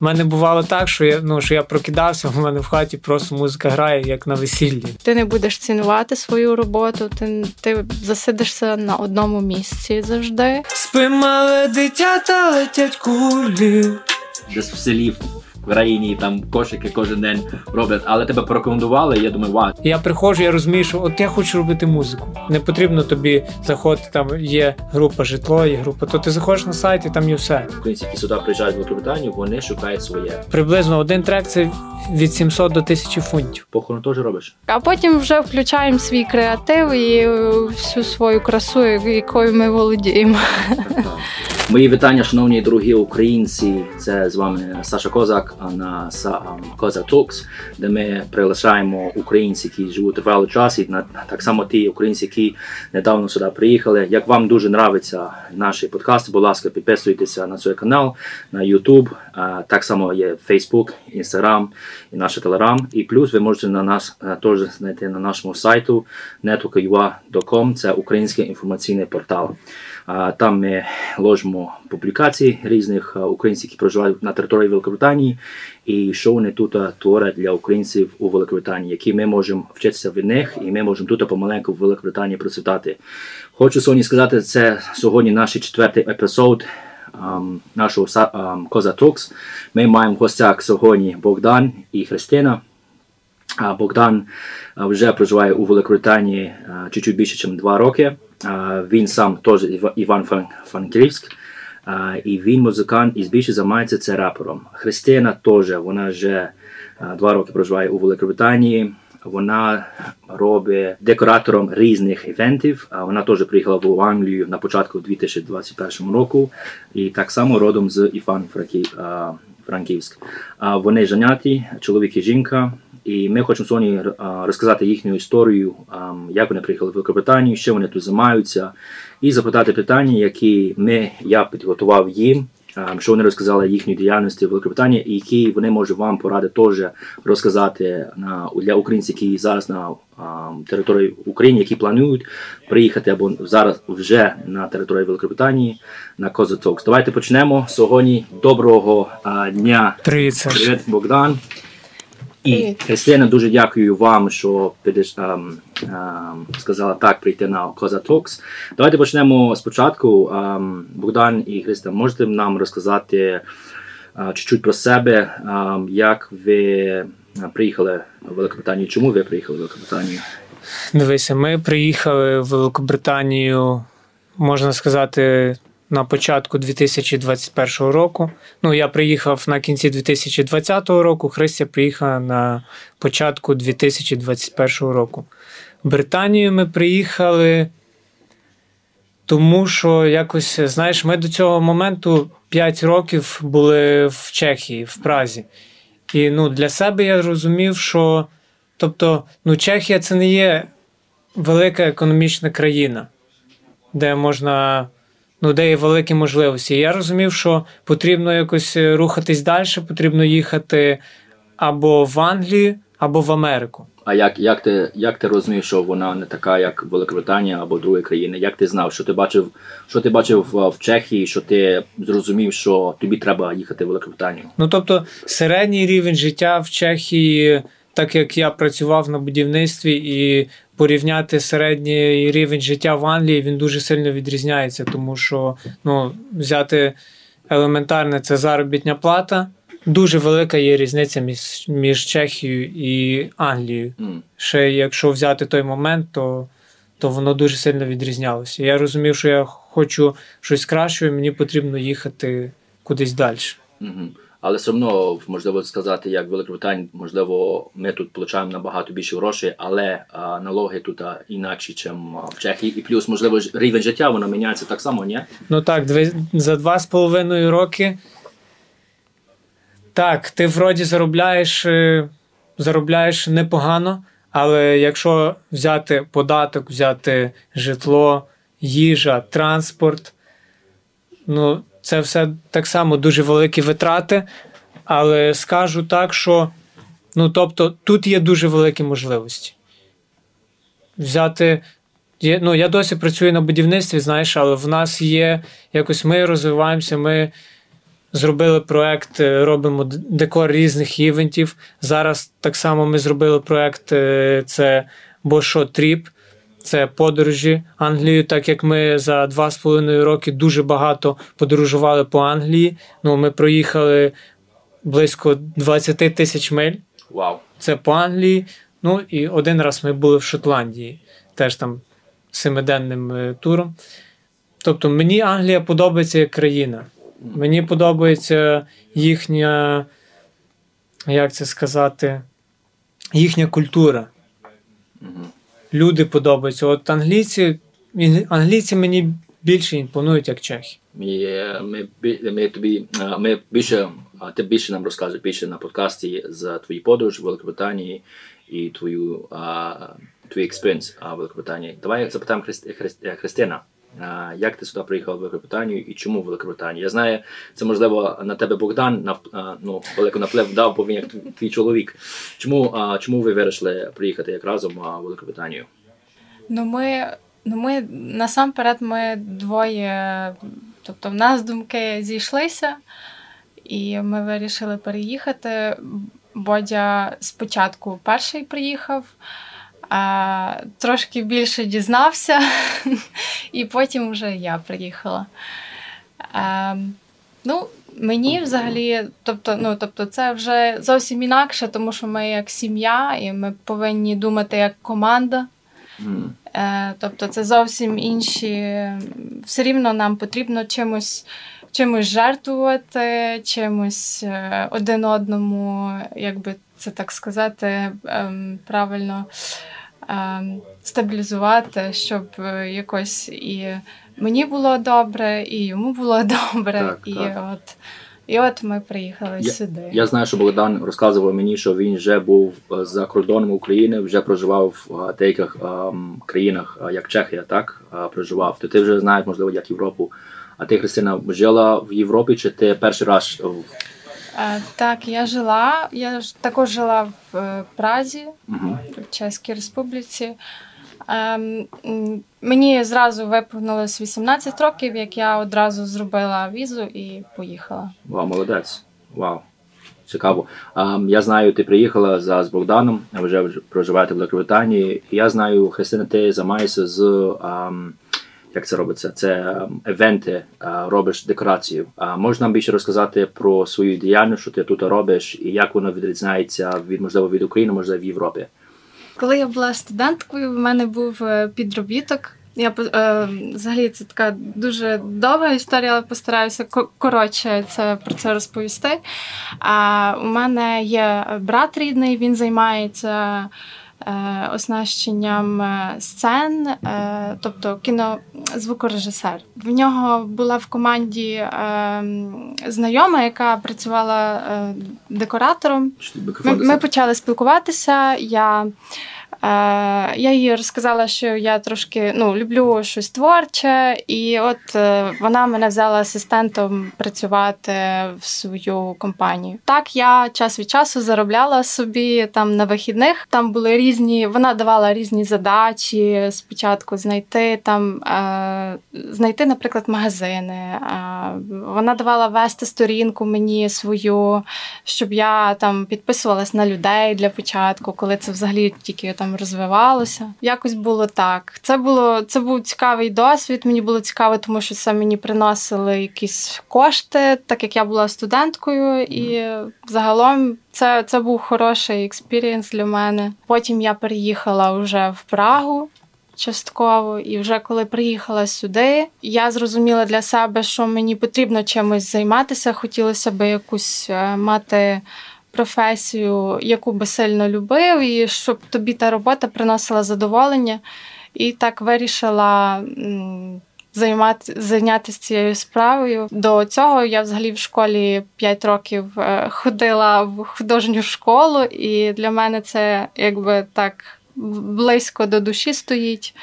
У мене бувало так, що я ну що я прокидався, в мене в хаті просто музика грає, як на весіллі. Ти не будеш цінувати свою роботу, ти ти засидишся на одному місці завжди. Спи, мале дитя, та летять кулі. Десь в селі в країні там кошики кожен день роблять, але тебе порекомендували. і Я думаю, вау. Я приходжу, я розумію, що от я хочу робити музику. Не потрібно тобі заходити. Там є група житло, є група. То ти заходиш на сайт і там є все. Українці, які сюди приїжджають в Великобританію, вони шукають своє. Приблизно один трек це від 700 до 1000 фунтів. Похорону теж робиш. А потім вже включаємо свій креатив і всю свою красу, якою ми володіємо. Мої вітання, шановні дорогі українці. Це з вами Саша Козак на Козак Talks, де ми приглашаємо українців, які живуть тривалий час, і так само ті українці, які недавно сюди приїхали. Як вам дуже нравиться наші подкасти, будь ласка, підписуйтеся на цей канал, на YouTube. Так само є Facebook, Instagram і наш Telegram. І плюс ви можете на нас теж знайти на нашому сайту network.ua.com. Це український інформаційний портал. Там ми ложимо публікації різних українців, які проживають на території Великобританії, і що вони тут творять для українців у Великобританії, які ми можемо вчитися від них, і ми можемо тут помаленьку в Великобританії процвітати. Хочу сьогодні сказати, це сьогодні наш четвертий епізод нашого Коза Токс. Ми маємо в гостях сьогодні Богдан і Христина. Богдан вже проживає у Великобританії чуть-чуть більше, ніж два роки. Він сам теж Іван Франківськ. І він музикант і більше займається це рапером. Христина теж вона вже два роки проживає у Великобританії. Вона робить декоратором різних івентів. Вона теж приїхала в Англію на початку 2021 року. І так само родом з Іван Франківськ. Вони женяті, чоловік і жінка. І ми хочемо сьогодні розказати їхню історію, як вони приїхали в Великобританію, що вони тут займаються, і запитати питання, які ми я підготував їм, що вони розказали їхньої діяльності в Великобританії, і які вони можуть вам порадити теж розказати на для українців, які зараз на території України, які планують приїхати або зараз вже на території Великобританії на Козацокс. Давайте почнемо сьогодні. Доброго дня, Привіт, Богдан. І Христина, дуже дякую вам, що ем, ем, сказала так прийти на Коза Talks. Давайте почнемо спочатку. Ем, Богдан і Христа, можете нам розказати uh, чуть-чуть про себе, ем, як ви приїхали в Великобританію? Чому ви приїхали в Великобританію? Дивися, ми приїхали в Великобританію, можна сказати, на початку 2021 року. Ну, я приїхав на кінці 2020 року, Христя приїхала на початку 2021 року. В Британію ми приїхали, тому що якось, знаєш, ми до цього моменту 5 років були в Чехії, в Празі. І ну, для себе я розумів, що тобто, ну, Чехія це не є велика економічна країна, де можна ну, де є великі можливості. я розумів, що потрібно якось е, рухатись далі, потрібно їхати або в Англію, або в Америку. А як як ти як ти розумів, що вона не така, як Великобританія або другі країни? Як ти знав, що ти бачив, що ти бачив в Чехії, що ти зрозумів, що тобі треба їхати в Великобританію? Ну тобто середній рівень життя в Чехії, так як я працював на будівництві і порівняти середній рівень життя в Англії, він дуже сильно відрізняється, тому що ну, взяти елементарне це заробітня плата. Дуже велика є різниця між між Чехією і Англією. Mm. Ще якщо взяти той момент, то то воно дуже сильно відрізнялося. Я розумів, що я хочу щось кращого, і мені потрібно їхати кудись далі. Mm-hmm. Але все одно можливо сказати, як Великобританія, можливо, ми тут получаємо набагато більше грошей, але а, налоги тут а, інакші, ніж в Чехії, і плюс, можливо, рівень життя воно міняється так само, ні? Ну так, за два з половиною роки. Так, ти вроді заробляєш, е, заробляєш непогано, але якщо взяти податок, взяти житло, їжа, транспорт, ну це все так само дуже великі витрати. Але скажу так, що ну, тобто, тут є дуже великі можливості. Взяти. Ну, Я досі працюю на будівництві, знаєш, але в нас є якось ми розвиваємося, ми Зробили проект, е, робимо декор різних івентів. Зараз так само ми зробили проект е, це Бошо Тріп, це подорожі Англією, так як ми за два з половиною роки дуже багато подорожували по Англії. Ну, Ми проїхали близько 20 тисяч миль. Вау. Це по Англії. Ну і один раз ми були в Шотландії, теж там семиденним е, туром. Тобто мені Англія подобається як країна. Мені подобається їхня, як це сказати, їхня культура. Люди подобаються. От англійці, англійці мені більше імпонують, як чехи. Ми, ми, ми, тобі, ми більше, ти більше нам розкажеш більше на подкасті за твої подорожі в Великобританії і твою твій experience в Великобританії. Давай запитаємо Христина. Як ти сюди приїхав в Великобританію і чому в Великобританію? Я знаю, це можливо на тебе Богдан на ну, велику наплив дав, бо він як твій чоловік. Чому чому ви вирішили приїхати як разом в Великобританію? Ну, ми ну ми насамперед ми двоє, тобто в нас думки зійшлися, і ми вирішили переїхати. Бодя спочатку перший приїхав трошки більше дізнався, і потім вже я приїхала. А, ну, Мені взагалі, тобто, ну, тобто, це вже зовсім інакше, тому що ми як сім'я, і ми повинні думати як команда. Mm. Е, Тобто, це зовсім інші. Все рівно нам потрібно чимось чимось жертвувати, чимось е, один одному, якби це так сказати, ем, правильно стабілізувати, щоб е, якось і мені було добре, і йому було добре. Так, і так. от і от ми приїхали я, сюди. Я знаю, що Богдан розказував мені, що він вже був е, за кордоном України, вже проживав в деяких ем, країнах, е, як Чехія, так проживав. То ти вже знаєш, можливо, як Європу. А ти, Христина, жила в Європі, чи ти перший раз Е, так, я жила. Я також жила в е, Празі, угу. в Чеській Республіці. Ем, мені зразу виповнилось 18 років, як я одразу зробила візу і поїхала. Вау, молодець. Вау. Цікаво. Um, я знаю, ти приїхала за з Богданом, вже проживаєте в Великобританії. Я знаю, Христина, ти займаєшся з um, як це робиться? Це ем, евенти, робиш декорацію. А можна нам більше розказати про свою діяльність, що ти тут робиш, і як воно відрізняється від можливо від України, можливо, в Європі? Коли я була студенткою, в мене був е, підробіток. Я е, взагалі це така дуже довга історія, але постараюся коротше це про це розповісти. А у мене є брат рідний, він займається. Е, оснащенням е, сцен, е, тобто кінозвукорежисер. В нього була в команді знайома, яка працювала декоратором. Ми, ми почали спілкуватися. Я я їй розказала, що я трошки ну, люблю щось творче, і от е, вона мене взяла асистентом працювати в свою компанію. Так, я час від часу заробляла собі там на вихідних. Там були різні, вона давала різні задачі. Спочатку знайти там, е, знайти, наприклад, магазини. Вона давала вести сторінку мені свою, щоб я там підписувалась на людей для початку, коли це взагалі тільки там розвивалося. Якось було так. Це було це був цікавий досвід. Мені було цікаво, тому що це мені приносили якісь кошти, так як я була студенткою, і загалом це це був хороший experience для мене. Потім я переїхала вже в Прагу. Частково, і вже коли приїхала сюди, я зрозуміла для себе, що мені потрібно чимось займатися. Хотілося б якусь е, мати професію, яку би сильно любив, і щоб тобі та робота приносила задоволення. І так вирішила займати, зайнятися цією справою. До цього я взагалі в школі 5 років е, ходила в художню школу, і для мене це якби так близько до душі стоїть.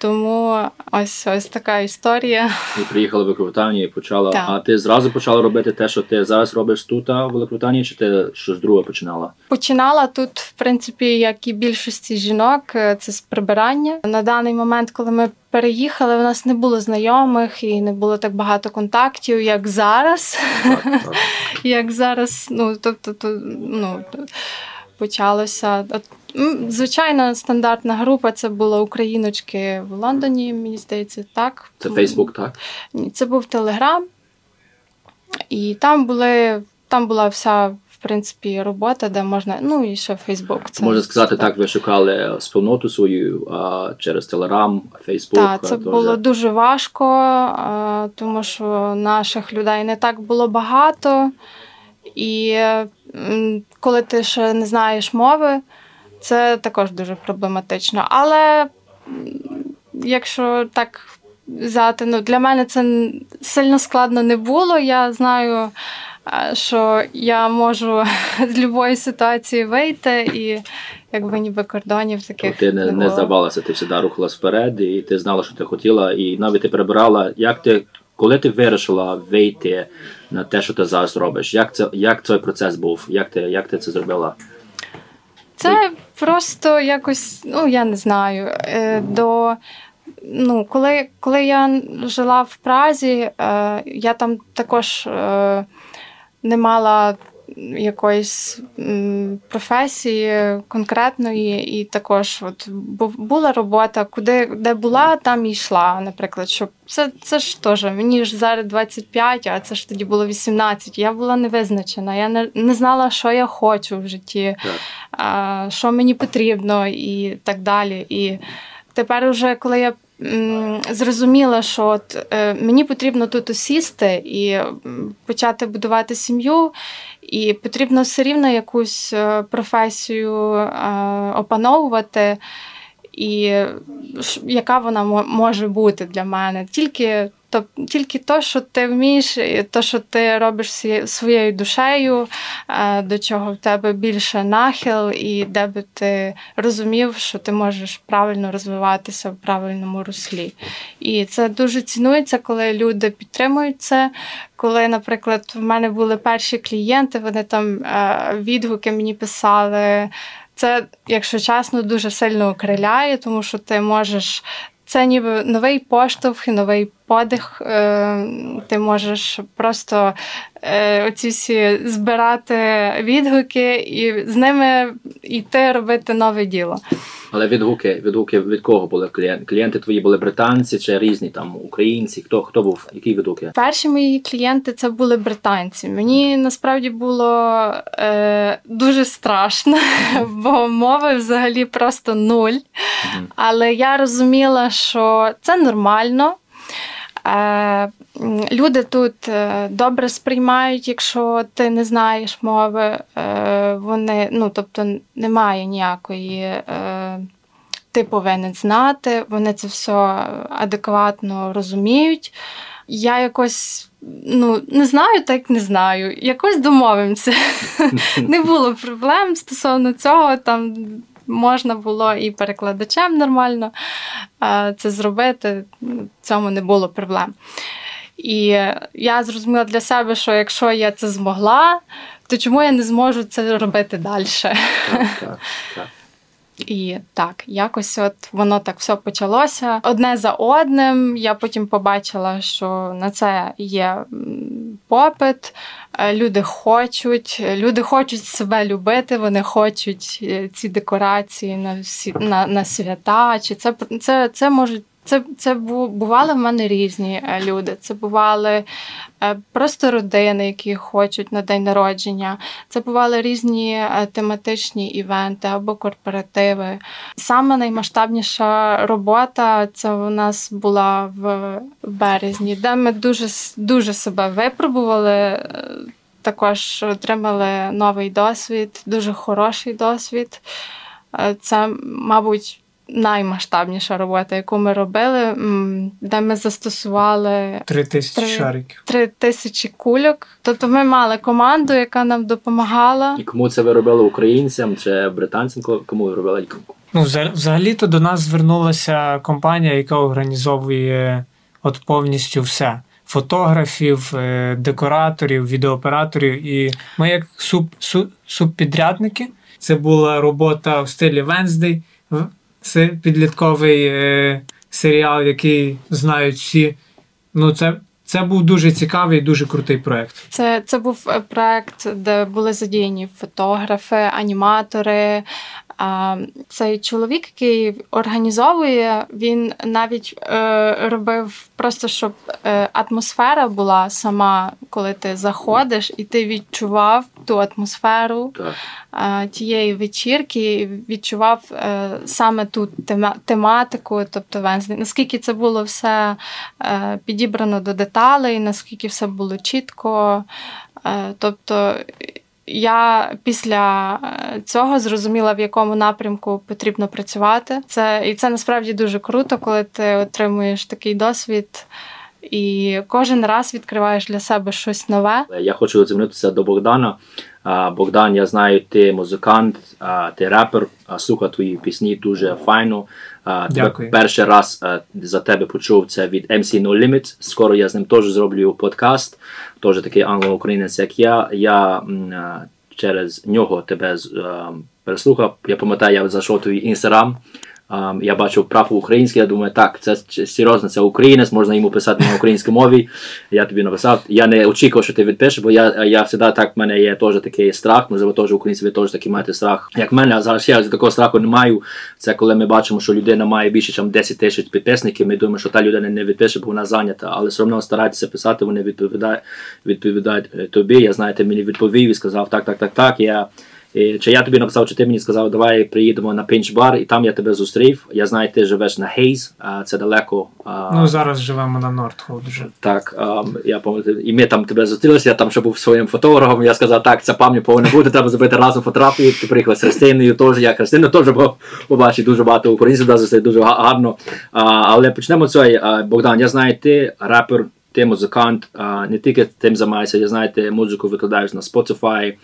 Тому ось ось така історія. І приїхала в Великобританію і почала. Так. А ти зразу почала робити те, що ти зараз робиш тут, а, в Великобританії, чи ти щось друге починала? Починала тут, в принципі, як і більшості жінок, е, це з прибирання. На даний момент, коли ми переїхали, у нас не було знайомих і не було так багато контактів, як зараз. Так, так. Як зараз, ну тобто, то, ну почалося. От, м, Звичайно, стандартна група це була україночки в Лондоні, мені здається, так. Це Фейсбук, так? Це був Телеграм, і там були, там була вся, в принципі, робота, де можна. Ну і ще Фейсбук. Це Можна сказати, так, ви шукали спільноту свою а, через Телеграм, Фейсбук. Так, це а, було дуже важко, а, тому що наших людей не так було багато. І коли ти ще не знаєш мови, це також дуже проблематично. Але якщо так взяти, ну для мене це сильно складно не було. Я знаю, що я можу з будь-якої ситуації вийти, і якби ніби кордонів таких Ти не, не здавалася, ти завжди рухалась вперед, і ти знала, що ти хотіла, і навіть ти прибирала. Як ти, коли ти вирішила вийти на те, що ти зараз робиш, як це як цей процес був? Як ти, як ти це зробила? Це просто якось, ну я не знаю. е, До ну, коли, коли я жила в Празі, е, я там також е, не мала якоїсь професії конкретної, і також от була робота, куди де була, там і йшла. Наприклад, щоб це, це ж теж мені ж зараз 25, а це ж тоді було 18. Я була невизначена. Я не, не знала, що я хочу в житті а, що мені потрібно, і так далі. І тепер, уже коли я зрозуміла, що от, е, мені потрібно тут осісти і почати будувати сім'ю, і потрібно все рівно якусь е, професію е, опановувати. І яка вона мо- може бути для мене? Тільки то, тільки то, що ти вмієш, то, що ти робиш своєю душею, е, до чого в тебе більше нахил, і де би ти розумів, що ти можеш правильно розвиватися в правильному руслі. І це дуже цінується, коли люди підтримують це. Коли, наприклад, в мене були перші клієнти, вони там е, відгуки мені писали. Це, якщо чесно, дуже сильно окриляє, тому що ти можеш. Це ніби новий поштовх і новий подих. Е, Ти можеш просто е, оці всі збирати відгуки і з ними йти робити нове діло. Але відгуки, відгуки від кого були клієнти? Клієнти твої були британці чи різні там українці? Хто хто був? Які відгуки? Перші мої клієнти це були британці. Мені насправді було е, дуже страшно, бо мови взагалі просто нуль. Але я розуміла, що це нормально. Е, люди тут е, добре сприймають, якщо ти не знаєш мови. Е, вони, ну, тобто, немає ніякої. Ти повинен знати, вони це все адекватно розуміють. Я якось ну, не знаю, так не знаю. Якось домовимося. Не було проблем стосовно цього. Там можна було і перекладачем нормально це зробити. В цьому не було проблем. І я зрозуміла для себе, що якщо я це змогла, то чому я не зможу це робити далі? Так, так, так. І так, якось от воно так все почалося одне за одним. Я потім побачила, що на це є попит. Е, Люди хочуть, люди хочуть себе любити, вони хочуть е, ці декорації на всі на, на свята. Чи це це, це можуть. Це, це бували в мене різні е, люди. Це бували е, просто родини, які хочуть на день народження. Це бували різні е, тематичні івенти або корпоративи. Саме наймасштабніша робота це у нас була в березні, де ми дуже, дуже себе випробували. Також отримали новий досвід, дуже хороший досвід. Це, мабуть, наймасштабніша робота, яку ми робили, де ми застосували три тисячі шариків. Три тисячі кульок. Тобто ми мали команду, яка нам допомагала. І кому це ви робили українцям чи британцям? Кому ви робили? Ну, взагалі-то до нас звернулася компанія, яка організовує от повністю все. Фотографів, е, декораторів, відеооператорів. І ми, як суб, суб, субпідрядники, це була робота в стилі Венздей, це підлітковий е, серіал, який знають всі. Ну, це це був дуже цікавий, дуже крутий проект. Це це був е, проект, де були задіяні фотографи, аніматори, а цей чоловік, який організовує, він навіть е, робив просто, щоб е, атмосфера була сама, коли ти заходиш, і ти відчував ту атмосферу е, тієї вечірки, відчував е, саме ту тема, тематику, тобто. Наскільки це було все е, підібрано до деталей, наскільки все було чітко. Е, тобто я після е, цього зрозуміла, в якому напрямку потрібно працювати. Це і це насправді дуже круто, коли ти отримуєш такий досвід. І кожен раз відкриваєш для себе щось нове. Я хочу звернутися до Богдана. Богдан, я знаю, ти музикант, ти репер, слухав твої пісні дуже файно. Дякую. Перший раз за тебе почув це від MC No Limit. Скоро я з ним теж зроблю подкаст. Теж такий англо-українець, як я. Я через нього тебе переслухав. Я пам'ятаю, я зайшов твій інстаграм. Um, я бачив прапор український, я думаю, так, це серйозно, це українець, можна йому писати на українській мові. Я тобі написав. Я не очікував, що ти відпишеш, бо я я завжди так, в мене є теж такий страх, можливо, теж українці ви теж такий маєте страх. Як в мене, а зараз я такого страху не маю. Це коли ми бачимо, що людина має більше, ніж 10 тисяч підписників. Ми думаємо, що та людина не відпише, бо вона зайнята. Але все одно старайтеся писати, вони відповідають відповідають е, тобі. Я знаєте, мені відповів і сказав, так, так, так, так. Я і, Чи я тобі написав, чи ти мені сказав, давай приїдемо на пінч-бар, і там я тебе зустрів. Я знаю, ти живеш на Хейз, а це далеко. Ну зараз живемо на Нортхолд вже. Так, я пам'ятаю, і ми там тебе зустрілися, я там ще був своїм фотографом. Я сказав, так, це пам'ять повинна бути, треба зробити разом фотографії. Ти приїхав з Христиною, теж я Христину теж побачив дуже багато українців, дуже гарно. Але почнемо цей. Богдан, я знаю, ти рапер ти музикант, а не тільки тим займаєшся, я знаю, музику викладаєш на Spotify,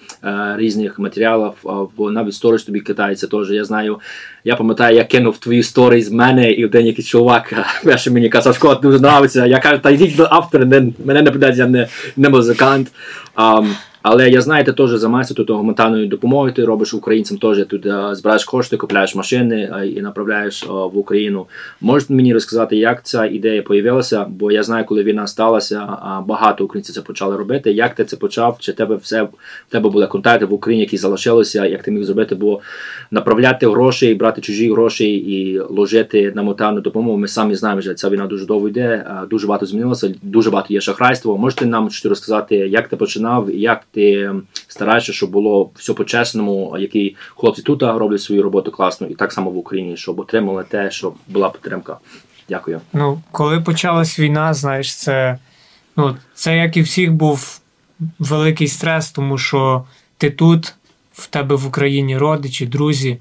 різних матеріалів, або навіть сторіс тобі китається теж. Я знаю, я пам'ятаю, я кинув твої сторі з мене, і один якийсь чувак перший мені казав, що дуже подобається. Я кажу, та йдіть до автора, мене не питають, я не, не музикант. Um, але я знаю, ти теж займаєшся тут гуманітарною допомогою, ти робиш українцям теж тут е, збираєш кошти, купляєш машини е, і направляєш е, в Україну. Можете мені розказати, як ця ідея появилася? Бо я знаю, коли війна сталася, багато українців це почали робити. Як ти це почав? Чи тебе все в тебе були контакти в Україні, які залишилися? Як ти міг зробити? Бо направляти гроші, брати чужі гроші і ложити на гуманітарну допомогу? Ми самі знаємо, що ця війна дуже довго йде, дуже багато змінилося, дуже багато є шахрайство. Можете нам щось розказати, як ти починав і як? Ти стараєшся, щоб було все по-чесному, які хлопці тут роблять свою роботу класно, і так само в Україні, щоб отримали те, щоб була підтримка. Дякую. Ну, коли почалась війна, знаєш, це ну, це як і всіх був великий стрес, тому що ти тут, в тебе в Україні родичі, друзі.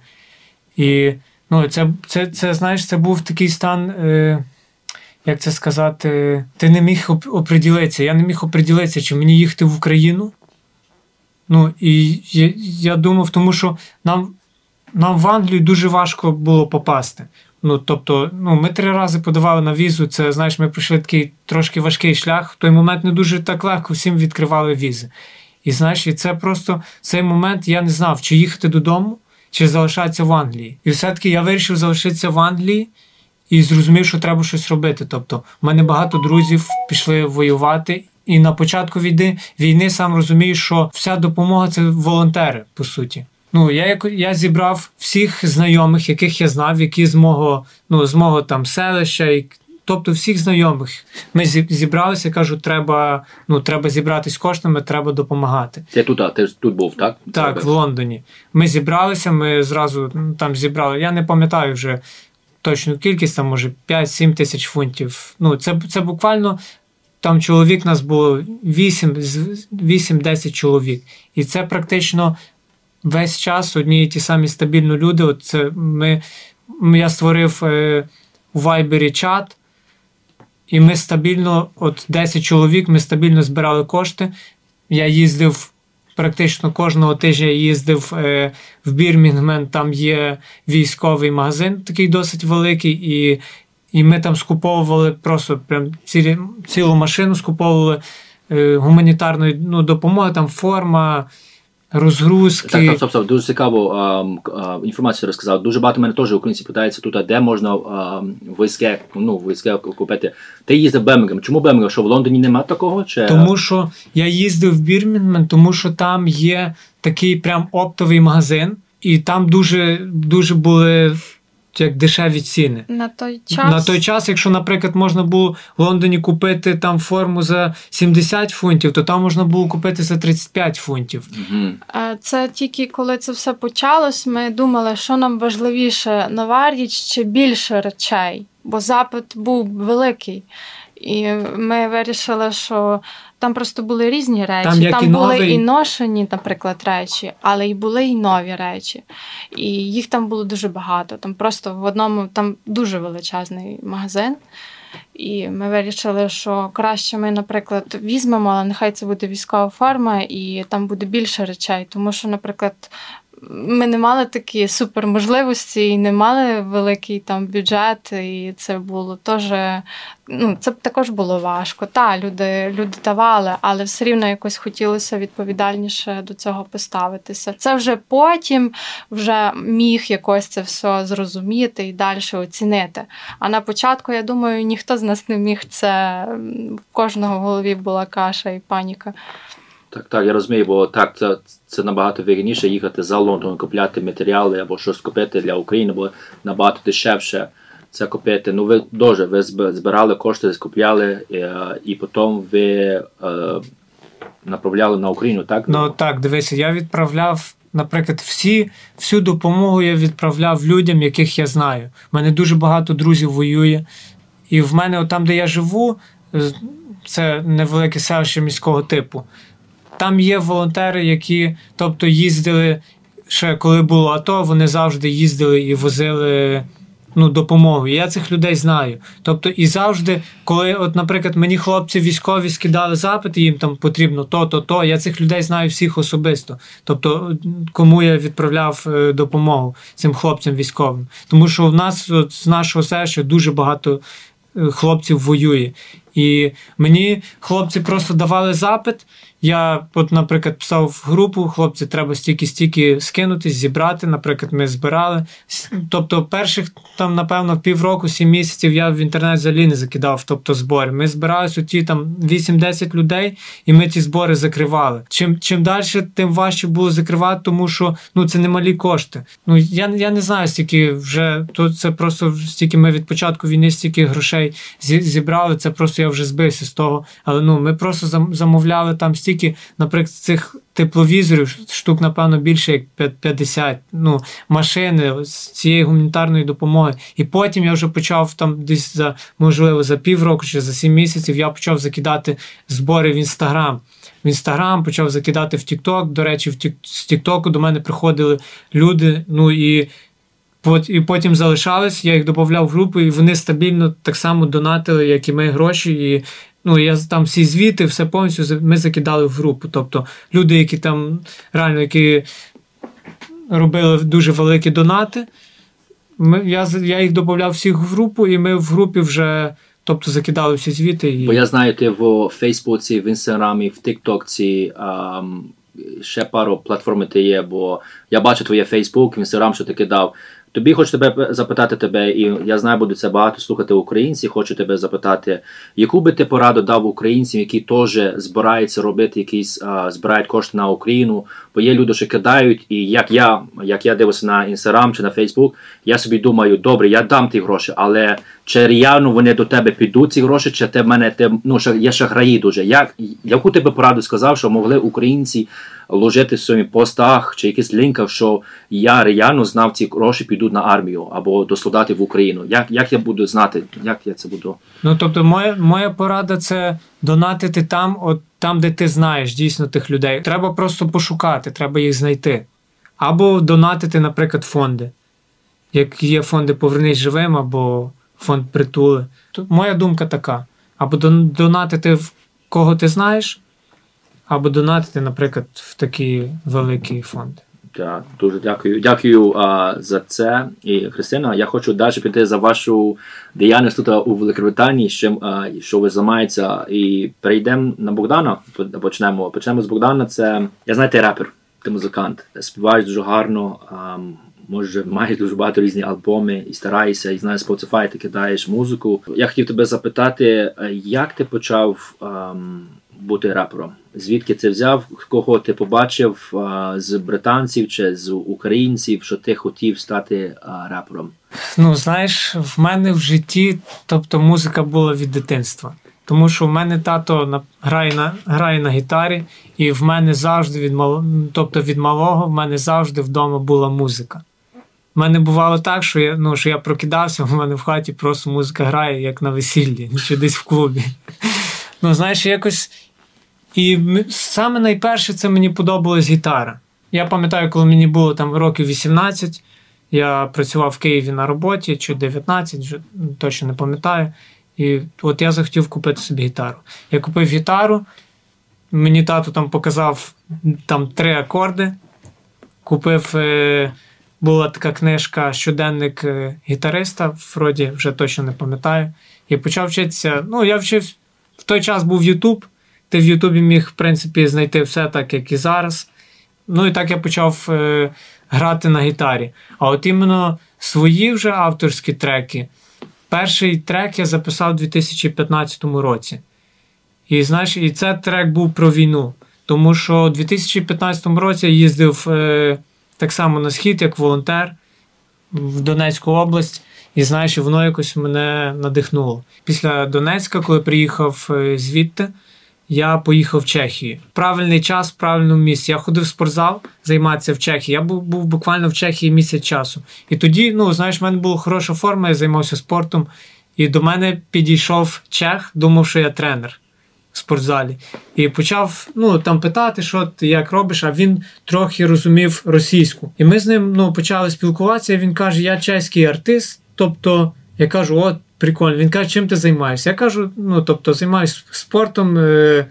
І ну, це, це, це знаєш, це був такий стан. Е, як це сказати, ти не міг оприділитися. Я не міг оприділитися, чи мені їхати в Україну, Ну і я я думав, тому що нам нам в Англію дуже важко було попасти. Ну, тобто, ну, ми три рази подавали на візу. Це знаєш, ми пройшли такий трошки важкий шлях. В той момент не дуже так легко всім відкривали візи. І знаєш, і це просто цей момент я не знав, чи їхати додому, чи залишатися в Англії. І все-таки я вирішив залишитися в Англії і зрозумів, що треба щось робити. Тобто, в мене багато друзів пішли воювати. І на початку війни війни сам розумію, що вся допомога це волонтери, по суті. Ну, я я зібрав всіх знайомих, яких я знав, які з мого ну, з мого там селища, і, тобто всіх знайомих. Ми зібралися, кажу, треба ну, треба зібратись коштами, треба допомагати. Це тут, а ти тут був, так? Так, в Лондоні. Ми зібралися, ми зразу ну, там зібрали. Я не пам'ятаю вже точну кількість, там може 5-7 тисяч фунтів. Ну, Це це буквально там чоловік нас було 8-10 чоловік. І це практично весь час одні і ті самі стабільні люди. От це Ми я створив е, у Вайбері чат, і ми стабільно, от 10 чоловік, ми стабільно збирали кошти. Я їздив. Практично кожного тижня їздив е, в Бірмінгмен, там є військовий магазин, такий досить великий, і і ми там скуповували просто прям цілі, цілу машину, скуповували е, гуманітарної ну, допомоги, там форма, розгрузки. Так, так, стоп, стоп, дуже цікаво а, інформацію розказав. Дуже багато мене теж українці питаються тут, а де можна а, війське, ну, війське купити. Ти їздив Бемінгем. Чому Бемінгем? Що в Лондоні нема такого? Чи... Тому що я їздив в Бірмінгем, тому що там є такий прям оптовий магазин, і там дуже, дуже були як дешеві ціни. На той час, На той час, якщо, наприклад, можна було в Лондоні купити там форму за 70 фунтів, то там можна було купити за 35 фунтів. Угу. Це тільки коли це все почалось, ми думали, що нам важливіше нова річ чи більше речей, бо запит був великий. І ми вирішили, що там просто були різні речі. Там, там і були новий... і ношені, наприклад, речі, але й були і нові речі. І їх там було дуже багато. Там просто в одному там дуже величезний магазин. І ми вирішили, що краще ми, наприклад, візьмемо, але нехай це буде військова форма, і там буде більше речей. Тому що, наприклад, ми не мали такі суперможливості і не мали великий там бюджет, і це було теж. Ну, це також було важко. Та, люди люди давали, але все рівно якось хотілося відповідальніше до цього поставитися. Це вже потім вже міг якось це все зрозуміти і далі оцінити. А на початку, я думаю, ніхто з нас не міг це. В кожного в голові була каша і паніка. Так, так, я розумію, бо так, це це набагато вигідніше їхати за Лондон, купляти матеріали або щось купити для України, бо набагато дешевше це купити. Ну, ви дуже ви збирали кошти, скупляли, і, е, і потім ви е, направляли на Україну, так? Ну так, дивися, я відправляв. Наприклад, всі, всю допомогу я відправляв людям, яких я знаю. У мене дуже багато друзів воює. І в мене, там, де я живу, це невелике селище міського типу. Там є волонтери, які тобто їздили ще коли було АТО, вони завжди їздили і возили ну, допомогу. Я цих людей знаю. Тобто, і завжди, коли, от, наприклад, мені хлопці військові скидали запити, їм там потрібно то, то, то. Я цих людей знаю всіх особисто. Тобто, кому я відправляв е, допомогу цим хлопцям військовим. Тому що в нас от, з нашого селища дуже багато е, хлопців воює. І мені хлопці просто давали запит. Я, от, наприклад, писав в групу, хлопці, треба стільки-стільки скинути, зібрати. Наприклад, ми збирали. Тобто, перших там, напевно, півроку, сім місяців я в інтернет взагалі не закидав, тобто збори. Ми збиралися ті там 8-10 людей, і ми ті збори закривали. Чим чим далі, тим важче було закривати, тому що ну це немалі кошти. Ну я я не знаю, стільки вже тут це просто стільки ми від початку війни стільки грошей зібрали. Це просто я вже збився з того. Але ну ми просто замовляли там стільки наприклад, цих тепловізорів, штук, напевно, більше як 50, ну, машини з цієї гуманітарної допомоги. І потім я вже почав там десь за, можливо, за півроку чи за сім місяців я почав закидати збори в інстаграм. В інстаграм почав закидати в Тікток. До речі, в тік, з Тіктоку до мене приходили люди. ну і і потім залишались, я їх додавав в групу, і вони стабільно так само донатили, як і ми гроші. І Ну, я там всі звіти, все повністю ми закидали в групу. Тобто люди, які там реально які робили дуже великі донати, ми, я я їх додавав всіх в групу, і ми в групі вже тобто, закидали всі звіти. І... Бо я знаю, ти в Фейсбуці, в Інстаграмі, в Тіктокці. Ще пару платформи ти є, бо я бачу твоє Фейсбук, Інстаграм, що ти кидав. Тобі хочу тебе запитати тебе, і я знаю, буду це багато слухати українці. Хочу тебе запитати, яку би ти пораду дав українцям, які теж збираються робити якісь а, збирають кошти на Україну, бо є люди, що кидають, і як я, як я дивився на інстаграм чи на Фейсбук, я собі думаю, добре, я дам ті гроші, але чи реально вони до тебе підуть ці гроші, чи ти мене ти ну є шахраї дуже. Як яку тебе пораду сказав, що могли українці? Ложити в своїх постах чи якихось лінках, що я реально знав, ці гроші підуть на армію або до солдатів в Україну. Як як я буду знати, як я це буду? Ну тобто, моя моя порада це донатити там, от там, де ти знаєш дійсно тих людей. Треба просто пошукати, треба їх знайти. Або донатити, наприклад, фонди. як є фонди Повернись живим або фонд притули. То моя думка така: або донатити в кого ти знаєш, або донатити, наприклад, в такий великий фонд. Так, дуже дякую. Дякую а, за це. І Христина, я хочу далі піти за вашу діяльність тут у Великобританії, що, а, що ви займаєтеся, і перейдемо на Богдана. Почнемо. Почнемо з Богдана. Це я знаю, ти репер, ти музикант. Співаєш дуже гарно. А, може, маєш дуже багато різні альбоми і стараєшся, і знаю, Spotify ти кидаєш музику. Я хотів тебе запитати, як ти почав. А, бути рапером. Звідки це взяв? Кого ти побачив з британців чи з українців, що ти хотів стати рапером? Ну, знаєш, в мене в житті, тобто музика була від дитинства. Тому що в мене тато грає на грає на гітарі, і в мене завжди від мал... тобто від малого в мене завжди вдома була музика. У мене бувало так, що я ну, що я прокидався, в мене в хаті просто музика грає, як на весіллі, чи десь в клубі. Ну, знаєш, якось і саме найперше це мені подобалась гітара. Я пам'ятаю, коли мені було там років 18, я працював в Києві на роботі, чи 19, вже точно не пам'ятаю. І от я захотів купити собі гітару. Я купив гітару, мені тато там показав там три акорди. Купив, е, була така книжка Щоденник е, гітариста, вроді вже точно не пам'ятаю. І почав вчитися. Ну, я вчив в той час був Ютуб ти в Ютубі міг, в принципі, знайти все так, як і зараз. Ну і так я почав е, грати на гітарі. А от іменно свої вже авторські треки. Перший трек я записав у 2015 році. І знаєш, і це трек був про війну. Тому що у 2015 році я їздив е, так само на схід, як волонтер в Донецьку область. І знаєш, воно якось мене надихнуло. Після Донецька, коли приїхав е, звідти я поїхав в Чехію. Правильний час, в правильному місці. Я ходив в спортзал займатися в Чехії. Я був був буквально в Чехії місяць часу. І тоді, ну знаєш, в мене була хороша форма, я займався спортом. І до мене підійшов чех, думав, що я тренер в спортзалі. І почав ну, там питати, що ти як робиш, а він трохи розумів російську. І ми з ним ну, почали спілкуватися. Він каже: Я чеський артист. Тобто, я кажу, от Прикольно. Він каже, чим ти займаєшся? Я кажу, ну тобто, займаюся спортом, е,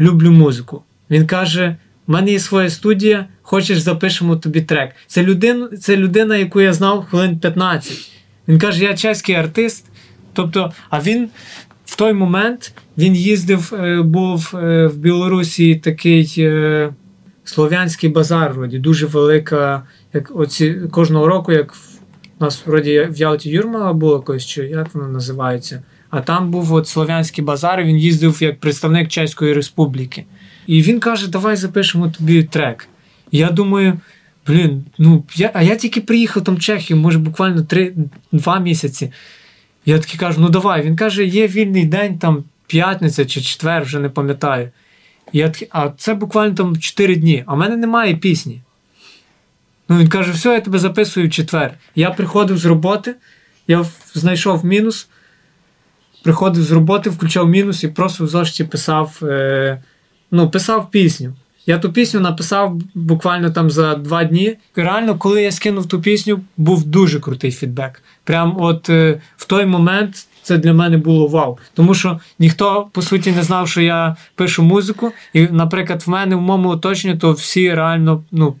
люблю музику. Він каже: в мене є своя студія, хочеш запишемо тобі трек. Це людина, це людина, яку я знав хвилин 15. Він каже, я чеський артист. Тобто, а він в той момент він їздив, е, був е, в Білорусі такий е, слов'янський базар, вроді, дуже велика, як оці кожного року, як у нас вроді в Ялті Юрмала було колись, чи як воно називається. А там був от Слов'янський базар, він їздив як представник Чеської Республіки. І він каже: Давай запишемо тобі трек. Я думаю, блін, ну я, а я тільки приїхав там в Чехію, може буквально три, два місяці. Я такий кажу, ну давай. Він каже, є вільний день, там п'ятниця чи четвер, вже не пам'ятаю. Я такий, А це буквально там 4 дні, а в мене немає пісні. Ну він каже, все, я тебе записую в четвер. Я приходив з роботи, я знайшов мінус, приходив з роботи, включав мінус і просто в зошиті писав е, ну, писав пісню. Я ту пісню написав буквально там за два дні. І реально, коли я скинув ту пісню, був дуже крутий фідбек. Прям от е, в той момент це для мене було вау. Тому що ніхто, по суті, не знав, що я пишу музику. І, наприклад, в мене в моєму оточенні, то всі реально ну,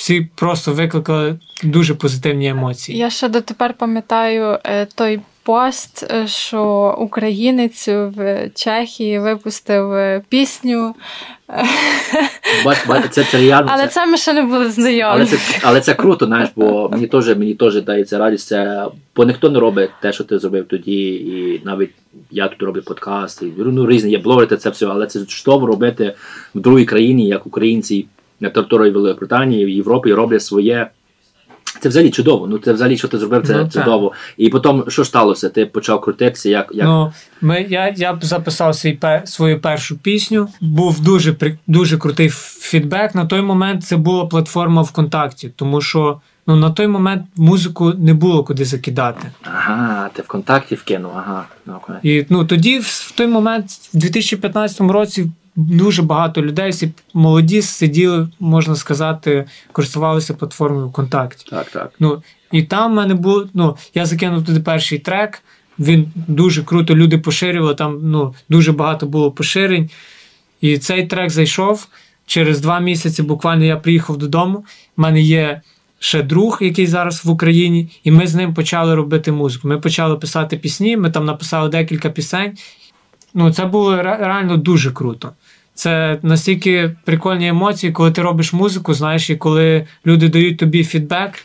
всі просто викликали дуже позитивні емоції. Я ще дотепер пам'ятаю е, той пост, е, що українець в Чехії випустив е, пісню. Бач, бач, це, це реально. Але це ми ще не були знайомі. Але це але це круто, знаєш, бо мені теж мені теж дається радість. Це, бо ніхто не робить те, що ти зробив тоді, і навіть я тут роблю подкаст, і ну, різні є блогери, це все, але це чудово робити в другій країні, як українці території Великобританії, в Європі роблять своє. Це взагалі чудово. Ну це взагалі, що ти зробив, це ну, чудово. І потім що сталося? Ти почав крутитися. Як як ну ми я я записав свій свою першу пісню. Був дуже дуже крутий фідбек. На той момент це була платформа ВКонтакті, тому що ну на той момент музику не було куди закидати. Ага, ти ВКонтакті вкинув. Ага, okay. і ну тоді в той момент, в 2015 році, дуже багато людей, всі молоді сиділи, можна сказати, користувалися платформою ВКонтакті. Так, так. Ну, і там в мене було. Ну, я закинув туди перший трек. Він дуже круто, люди поширювали, там ну, дуже багато було поширень. І цей трек зайшов. Через два місяці буквально я приїхав додому. У мене є ще друг, який зараз в Україні, і ми з ним почали робити музику. Ми почали писати пісні, ми там написали декілька пісень. Ну, це було реально дуже круто. Це настільки прикольні емоції, коли ти робиш музику, знаєш, і коли люди дають тобі фідбек.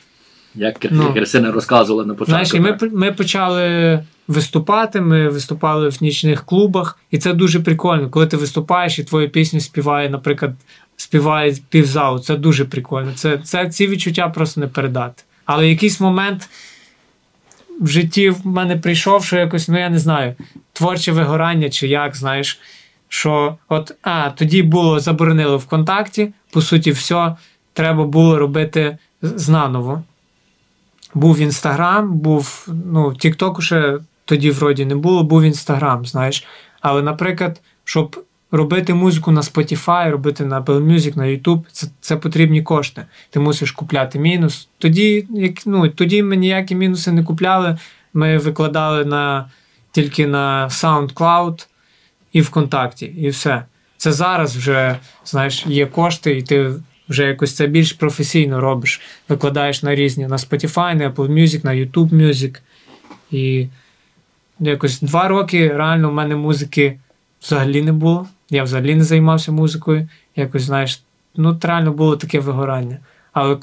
Як ну, Кирсина розказувала на початку. Знаєш, і ми, ми почали виступати, ми виступали в нічних клубах, і це дуже прикольно, коли ти виступаєш і твою пісню співає, наприклад, співає півзалу. Це дуже прикольно. Це, це Ці відчуття просто не передати. Але якийсь момент в житті в мене прийшов, що якось, ну я не знаю, творче вигорання чи як, знаєш, що от, а, тоді було заборонили ВКонтакті, по суті, все, треба було робити знаново. Був Інстаграм, був, ну, Тіктоку ще тоді вроді не було, був Інстаграм, знаєш. Але, наприклад, щоб робити музику на Spotify, робити на Apple Music, на YouTube, це це потрібні кошти. Ти мусиш купляти мінус. Тоді як, ну, тоді ми ніякі мінуси не купляли. Ми викладали на, тільки на SoundCloud і ВКонтакті, і все. Це зараз вже знаєш, є кошти, і ти вже якось це більш професійно робиш. Викладаєш на різні на Spotify, на Apple Music, на YouTube Music. І якось два роки реально в мене музики взагалі не було. Я взагалі не займався музикою. Якось, знаєш, ну реально було таке вигорання. Але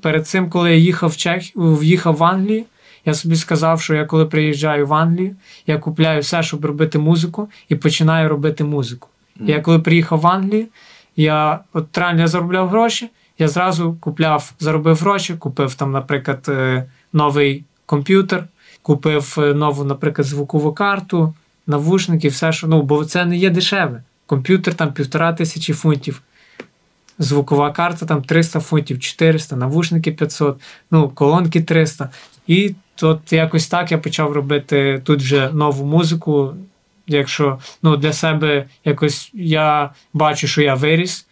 перед цим, коли я їхав в Чех, в'їхав в Англію, я собі сказав, що я коли приїжджаю в Англію, я купляю все, щоб робити музику, і починаю робити музику. Mm. Я коли приїхав в Англію, я от реально я заробляв гроші, я зразу купляв, заробив гроші, купив там, наприклад, е, новий комп'ютер, купив е, нову, наприклад, звукову карту, навушники, все, що ну, бо це не є дешеве. Комп'ютер там півтора тисячі фунтів. Звукова карта там 300 фунтів, 400, навушники 500, ну, колонки 300. І от якось так я почав робити тут вже нову музику. Якщо ну, для себе якось я бачу, що я виріс.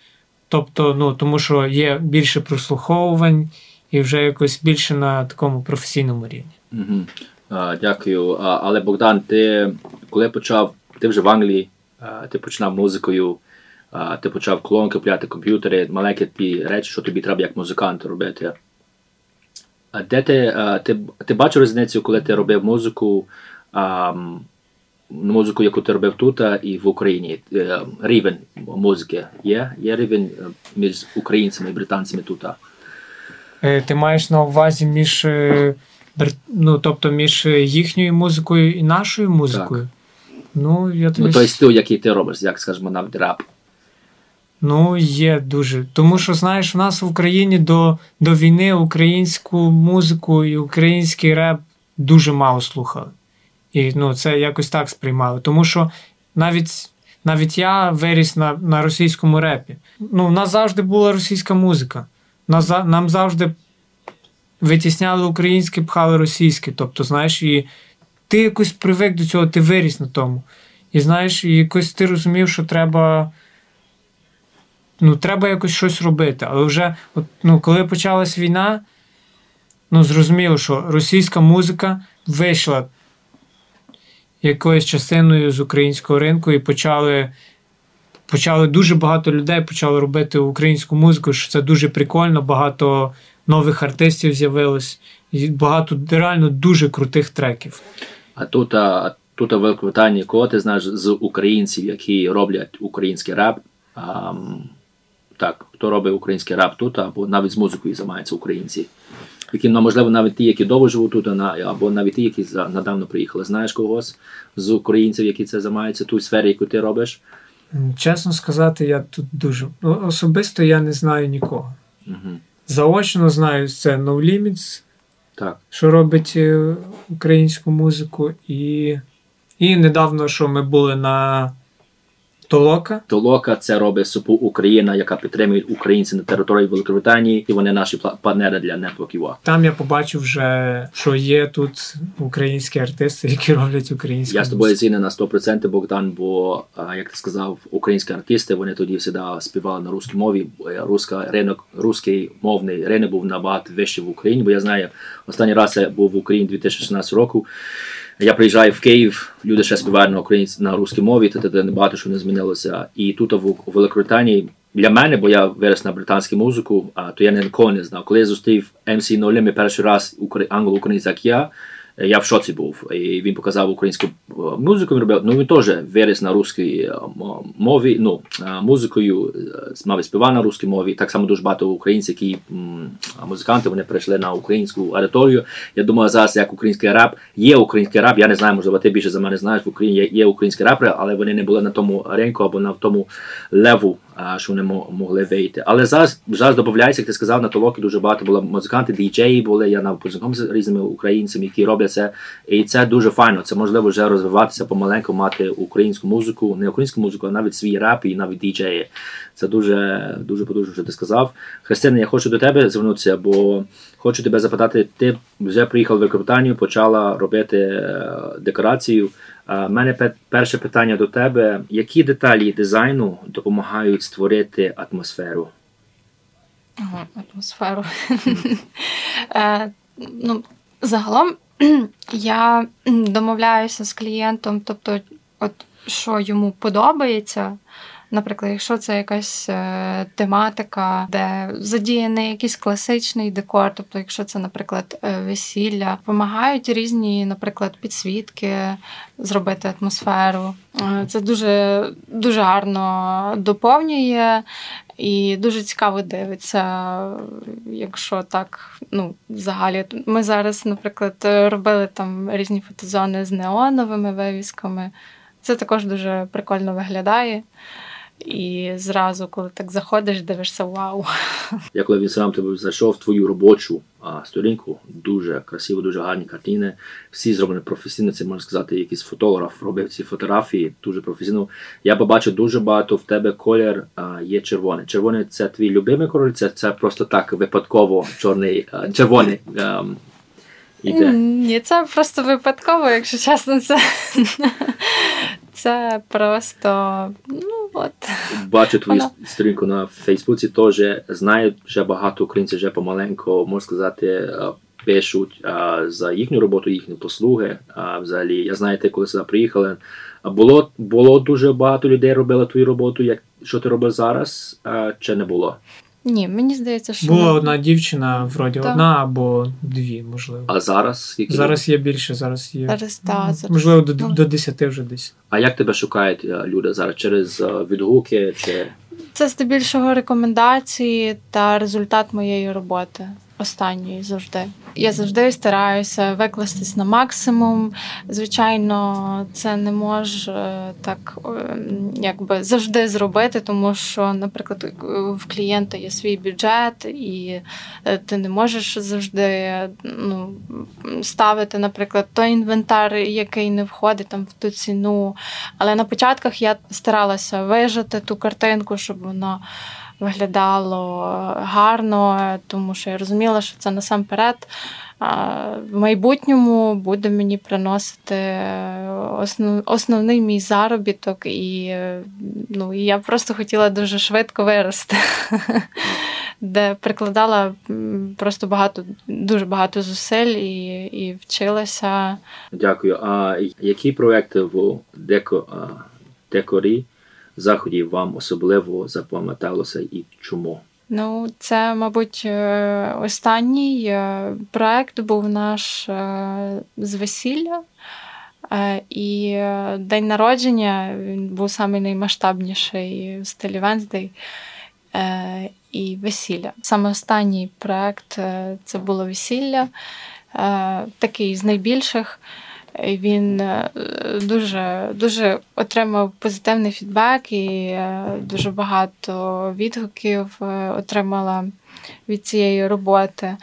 Тобто, ну, тому що є більше прослуховувань і вже якось більше на такому професійному рівні. Угу. А, Дякую. А, Але Богдан, ти коли почав, ти вже в Англії, ти починав музикою, ти почав колонки купляти комп'ютери, маленькі ті речі, що тобі треба як музикант робити. Де ти ти, ти бачив різницю, коли ти робив музику, музику, яку ти робив тут і в Україні? Е, рівень музики є? Є рівень е, між українцями і британцями тут? Е, ти маєш на увазі між ну, тобто між їхньою музикою і нашою музикою? Так. Ну, я тобі... Ну, той стиль, який ти робиш, як скажімо, навіть рап. Ну, є дуже. Тому що, знаєш, у нас в Україні до до війни українську музику і український реп дуже мало слухали. І ну, це якось так сприймали. Тому що навіть навіть я виріс на на російському репі. Ну, У нас завжди була російська музика. Нас, Нам завжди витісняли українське, пхали російське. Тобто, знаєш, і ти якось привик до цього, ти виріс на тому. І знаєш, і якось ти розумів, що треба. Ну, треба якось щось робити. Але вже, от, ну, коли почалась війна, ну, зрозуміло, що російська музика вийшла якоюсь частиною з українського ринку і почали почали дуже багато людей почали робити українську музику, що це дуже прикольно, багато нових артистів з'явилось, і багато реально дуже крутих треків. А тут а, тут велике питання, кого ти знаєш з українців, які роблять український рап. А, так, хто робить український рап тут, або навіть з музикою займаються українці. Які, ну, можливо, навіть ті, які довго живуть тут, або навіть ті, які недавно приїхали. Знаєш когось з українців, які це займаються, ту сфері, яку ти робиш? Чесно сказати, я тут дуже. Ну, особисто я не знаю нікого. Угу. Заочно знаю, це No Limits, так. що робить е, українську музику. І і недавно, що ми були на Толока. Толока це робить СУПУ Україна, яка підтримує українців на території Великобританії, і вони наші партнери для Network UA. Там я побачив вже, що є тут українські артисти, які роблять українську Я з тобою згідний на 100% Богдан, бо як ти сказав, українські артисти вони тоді завжди співали на русській мові. Руська ринок, русський мовний ринок був набагато вищий в Україні. Бо я знаю, останній раз я був в Україні 2016 року. Я приїжджаю в Київ, люди ще співають на українській на русській мові, тоді небагато що не змінилося. І тут в Великобританії для мене, бо я виріс на британську музику, а то я ніколи не знав. Коли я зустрів МС Нолими перший раз англо-українець, як я. Я в шоці був. І він показав українську е, музику. Він робив. Ну він теж виріс на русській е, мові. Ну е, музикою мав співав на русській мові. Так само дуже багато українців, які музиканти вони перейшли на українську аудиторію. Я думаю, зараз як український рап є український рап. Я не знаю, можливо, ти більше за мене знаєш в Україні. Є українські рапери, але вони не були на тому ринку або на тому леву що вони могли вийти. Але зараз зараз додається, як ти сказав, на толоки дуже багато було музиканти, діджеї були. Я на познайомив з різними українцями, які роблять це. І це дуже файно. Це можливо вже розвиватися помаленьку, мати українську музику, не українську музику, а навіть свій реп і навіть діджеї. Це дуже дуже подуже, що ти сказав. Христина, я хочу до тебе звернутися, бо хочу тебе запитати. Ти вже приїхав в Великобританію, почала робити е, декорацію. У мене перше питання до тебе: які деталі дизайну допомагають створити атмосферу? Атмосферу. Е, ну, Загалом я домовляюся з клієнтом, тобто, от що йому подобається. Наприклад, якщо це якась е, тематика, де задіяний якийсь класичний декор, тобто, якщо це, наприклад, е, весілля, допомагають різні, наприклад, підсвітки зробити атмосферу. Е, це дуже дуже гарно доповнює. І дуже цікаво дивиться, якщо так, ну, взагалі. Ми зараз, наприклад, робили там різні фотозони з неоновими вивісками. Це також дуже прикольно виглядає. І зразу, коли так заходиш, дивишся вау. Я коли він сам тебе зайшов твою робочу а, сторінку, дуже красиво, дуже гарні картини. Всі зроблені професійно. Це можна сказати, якийсь фотограф робив ці фотографії дуже професійно. Я побачив дуже багато в тебе колір а, є червоний. Червоний це твій любимий колір, це це просто так випадково чорний, а, червоний. А, іде. Ні, це просто випадково, якщо чесно, це. Це просто ну от. Бачу твою Вона... сторінку на Фейсбуці, теж знають вже багато українців вже помаленько, можна сказати, е, пишуть а, за їхню роботу, їхні послуги. А взагалі, я знаю, ти коли сюди приїхали. Було було дуже багато людей робило твою роботу, як що ти робиш зараз, а, чи не було? Ні, мені здається, що була одна дівчина, вроді так. одна або дві, можливо. А зараз які Зараз є більше, зараз є. Зараз, так, зараз. Можливо, до до 10 вже десь. А як тебе шукають е, люди зараз? Через е, відгуки? чи... Це здебільшого рекомендації та результат моєї роботи останньої завжди. Я завжди стараюся викластись на максимум. Звичайно, це не може так ем, якби завжди зробити, тому що, наприклад, в клієнта є свій бюджет, і е, ти не можеш завжди ну, ставити, наприклад, той інвентар, який не входить там в ту ціну. Але на початках я старалася вижити ту картинку, щоб воно виглядало гарно, тому що я розуміла, що це насамперед в майбутньому буде мені приносити основ, основний мій заробіток, і ну, я просто хотіла дуже швидко вирости. Де прикладала просто багато, дуже багато зусиль і і вчилася. Дякую. А які проекти в деко, декорі заходів вам особливо запам'яталося і чому? Ну, це, мабуть, е, останній е, проект був наш е, з весілля. І день народження він був самий наймасштабніший в стилі Венздей і весілля. Саме останній проект це було весілля, такий з найбільших. Він е, дуже дуже отримав позитивний фідбек і е, дуже багато відгуків е, отримала від цієї роботи.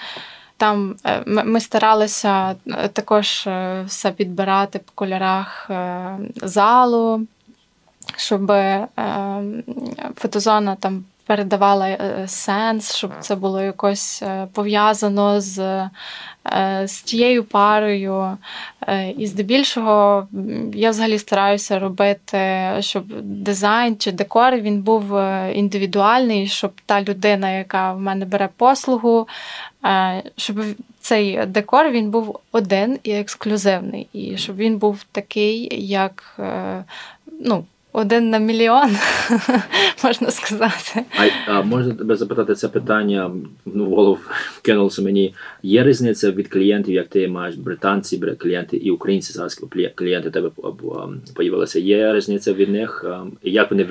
Там ми старалися також все підбирати по кольорах залу. щоб фотозона там передавала е, сенс, щоб це було якось е, пов'язано з е, з тією парою. І здебільшого я взагалі стараюся робити, щоб дизайн чи декор він був індивідуальний, щоб та людина, яка в мене бере послугу, щоб цей декор він був один і ексклюзивний, і щоб він був такий, як ну, один на мільйон, можна сказати. А, а можна тебе запитати це питання? Ну, в голову вкинулося мені. Є різниця від клієнтів, як ти маєш британці, клієнти і українці зараз клієнти тебе появилися. Є різниця від них? Як вони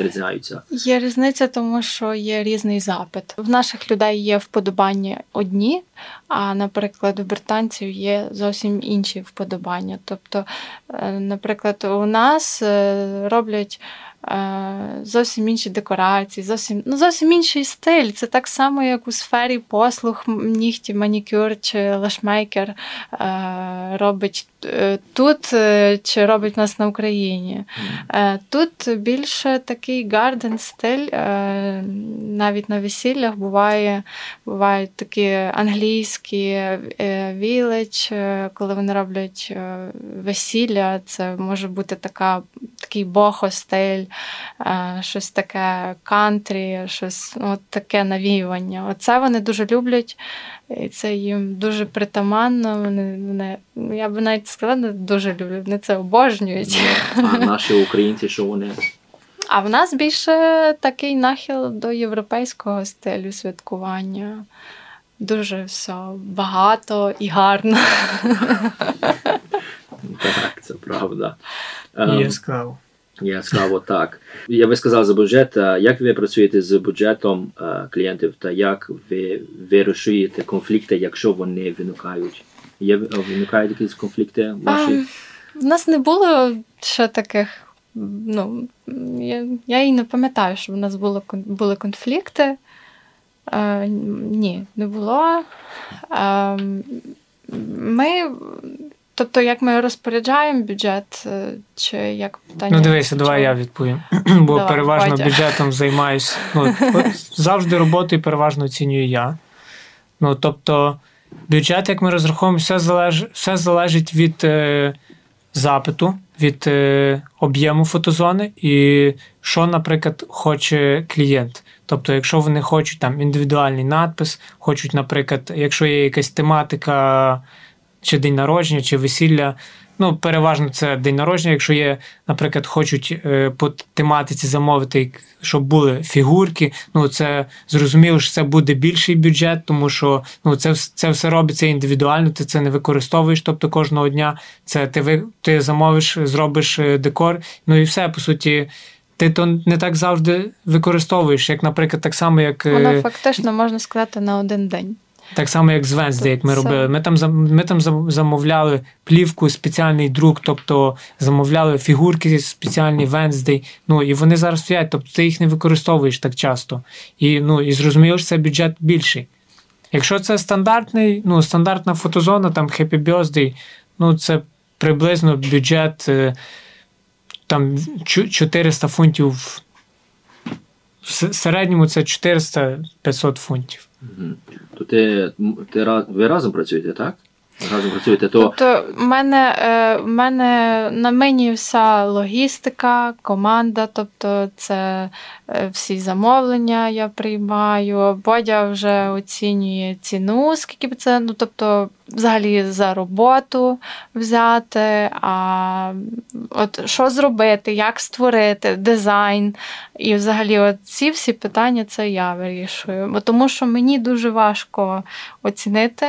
відрізняються? Є різниця, тому що є різний запит. В наших людей є вподобання одні, а, наприклад, у британців є зовсім інші вподобання. Тобто, е, наприклад, у нас е, роблять Е, зовсім інші декорації, зовсім ну, зовсім інший стиль. Це так само, як у сфері послуг, нігті, манікюр чи лашмейкер робить тут чи робить нас на Україні. Тут більше такий гарден стиль, навіть на весіллях буває, бувають такі англійські вілеч, коли вони роблять весілля, це може бути така, такий бохо-стиль. Е, щось таке кантрі, щось от таке навіювання. Оце вони дуже люблять, і це їм дуже притаманно. Вони, вони Я би навіть сказала, не дуже люблять, вони це обожнюють. А наші українці, що вони? А в нас більше такий нахил до європейського стилю святкування. Дуже все багато і гарно. Так, це правда. Яскраво. Яскраво так. Я би сказав за бюджет. Як ви працюєте з бюджетом клієнтів та як ви вирішуєте конфлікти, якщо вони виникають? Є виникають якісь конфлікти? ваші? У нас не було ще таких. Ну, Я я і не пам'ятаю, що в нас було, були конфлікти. Е, Ні, не було. Е, Ми Тобто, як ми розпоряджаємо бюджет, е, чи як питання? Ну, дивися, давай я відповім. Бо давай, переважно Бодя. бюджетом займаюся. Ну, завжди роботою переважно оцінюю я. Ну, тобто, бюджет, як ми розраховуємо, все залежить все залежить від е, запиту, від е, об'єму фотозони і що, наприклад, хоче клієнт. Тобто, якщо вони хочуть там індивідуальний надпис, хочуть, наприклад, якщо є якась тематика чи день народження, чи весілля. Ну, переважно це день народження, якщо є, наприклад, хочуть е, по тематиці замовити, щоб були фігурки. Ну, це зрозуміло, що це буде більший бюджет, тому що ну, це це все робиться індивідуально, ти це не використовуєш. Тобто кожного дня це ти ти замовиш, зробиш е, декор. Ну і все, по суті. Ти то не так завжди використовуєш, як, наприклад, так само, як. Воно е, фактично можна сказати на один день. Так само, як з Венсде, як ми робили. Ми там ми там замовляли плівку, спеціальний друк, тобто замовляли фігурки спеціальні Венсдей. Ну і вони зараз стоять, тобто ти їх не використовуєш так часто. І ну, і зрозуміло, що це бюджет більший. Якщо це стандартний, ну, стандартна фотозона, там Happy Birthday, ну це приблизно бюджет е, там 400 фунтів. В середньому це 400-500 фунтів. То ти, ти ви разом працюєте, так? Разом працюєте, то тобто в мене е, в мене на мені вся логістика, команда, тобто це е, всі замовлення я приймаю. Бодя вже оцінює ціну, скільки б це, ну тобто, взагалі за роботу взяти. А от що зробити, як створити, дизайн. І взагалі, ці всі питання це я вирішую. Тому що мені дуже важко оцінити,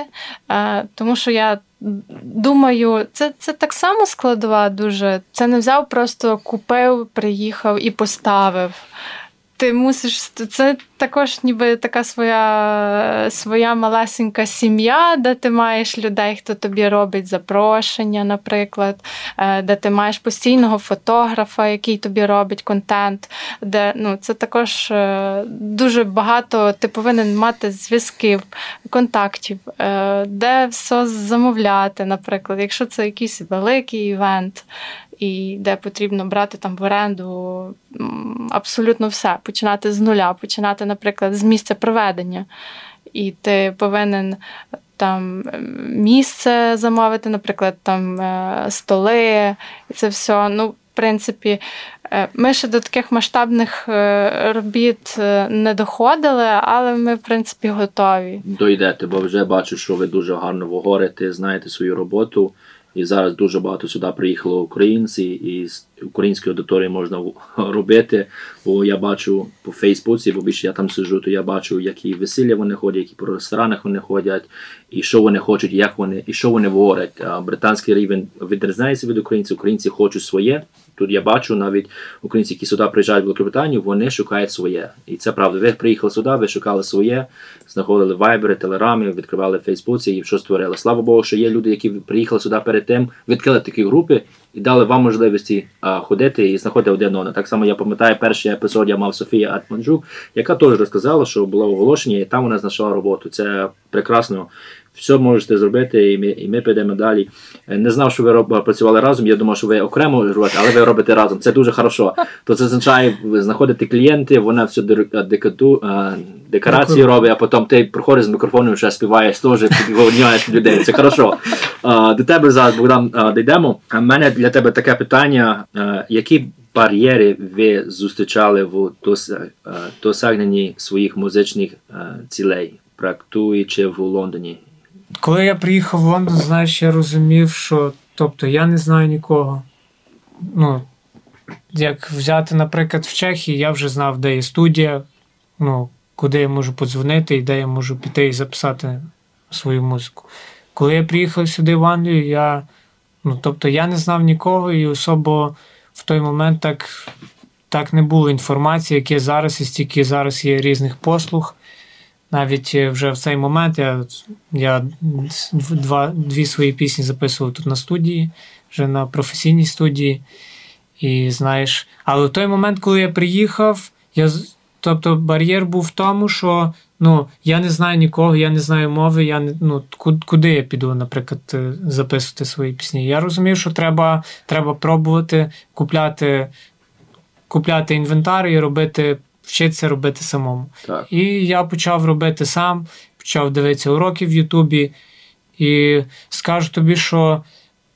е, тому що я. Думаю, це це так само складова дуже. Це не взяв, просто купив, приїхав і поставив. Ти мусиш це також, ніби така своя своя малесенька сім'я, де ти маєш людей, хто тобі робить запрошення, наприклад, е, де ти маєш постійного фотографа, який тобі робить контент. Де ну це також е, дуже багато. Ти повинен мати зв'язків, контактів, е, де все замовляти, наприклад, якщо це якийсь великий івент. І де потрібно брати там в оренду абсолютно все, починати з нуля, починати, наприклад, з місця проведення. І ти повинен там місце замовити, наприклад, там е, столи, і це все. Ну, в принципі, е, ми ще до таких масштабних е, робіт не доходили, але ми, в принципі, готові. Дойдете, бо вже бачу, що ви дуже гарно говорите, знаєте свою роботу. І зараз дуже багато сюди приїхало українці, і з української аудиторії можна робити. Бо я бачу по Фейсбуці, бо більше я там сижу, то я бачу, які весілля вони ходять, які по ресторанах вони ходять, і що вони хочуть, як вони, і що вони говорять. Британський рівень відрізняється від українців. Українці хочуть своє. Тут я бачу навіть українці, які сюди приїжджають в Великобританію, вони шукають своє. І це правда. Ви приїхали сюди, ви шукали своє, знаходили вайбери, телерами, відкривали Фейсбуці і що створили. Слава Богу, що є люди, які приїхали сюди перед тим, відкрили такі групи і дали вам можливості а, ходити і знаходити один одного. Так само я пам'ятаю, перший епізод я мав Софія Атманджук, яка теж розказала, що було оголошення, і там вона знайшла роботу. Це прекрасно все можете зробити, і ми і ми підемо далі. Е, не знав, що ви роб, працювали разом. Я думав, що ви окремо робите, але ви робите разом. Це дуже хорошо. То це означає, ви знаходите клієнти, вона всю декату, декорації робить, а потім ти приходиш з мікрофоном, вже співаєш теж підводняєш людей. Це хорошо. До тебе зараз Богдан дійдемо. У мене для тебе таке питання: які бар'єри ви зустрічали в досягненні своїх музичних цілей, практуючи в Лондоні? Коли я приїхав в Лондон, знаєш, я розумів, що тобто я не знаю нікого. Ну, Як взяти, наприклад, в Чехії, я вже знав, де є студія, ну, куди я можу подзвонити і де я можу піти і записати свою музику. Коли я приїхав сюди в Англію, я ну, тобто я не знав нікого, і особо в той момент так так не було інформації, які зараз і стільки зараз є різних послуг. Навіть е, вже в цей момент я я два, дві свої пісні записував тут на студії, вже на професійній студії. І знаєш, але в той момент, коли я приїхав, я тобто бар'єр був в тому, що ну, я не знаю нікого, я не знаю мови, я не ну, куди я піду, наприклад, е, записувати свої пісні. Я розумів, що треба треба пробувати купляти купляти інвентар і робити вчитися робити самому. Так. І я почав робити сам, почав дивитися уроки в Ютубі. І скажу тобі, що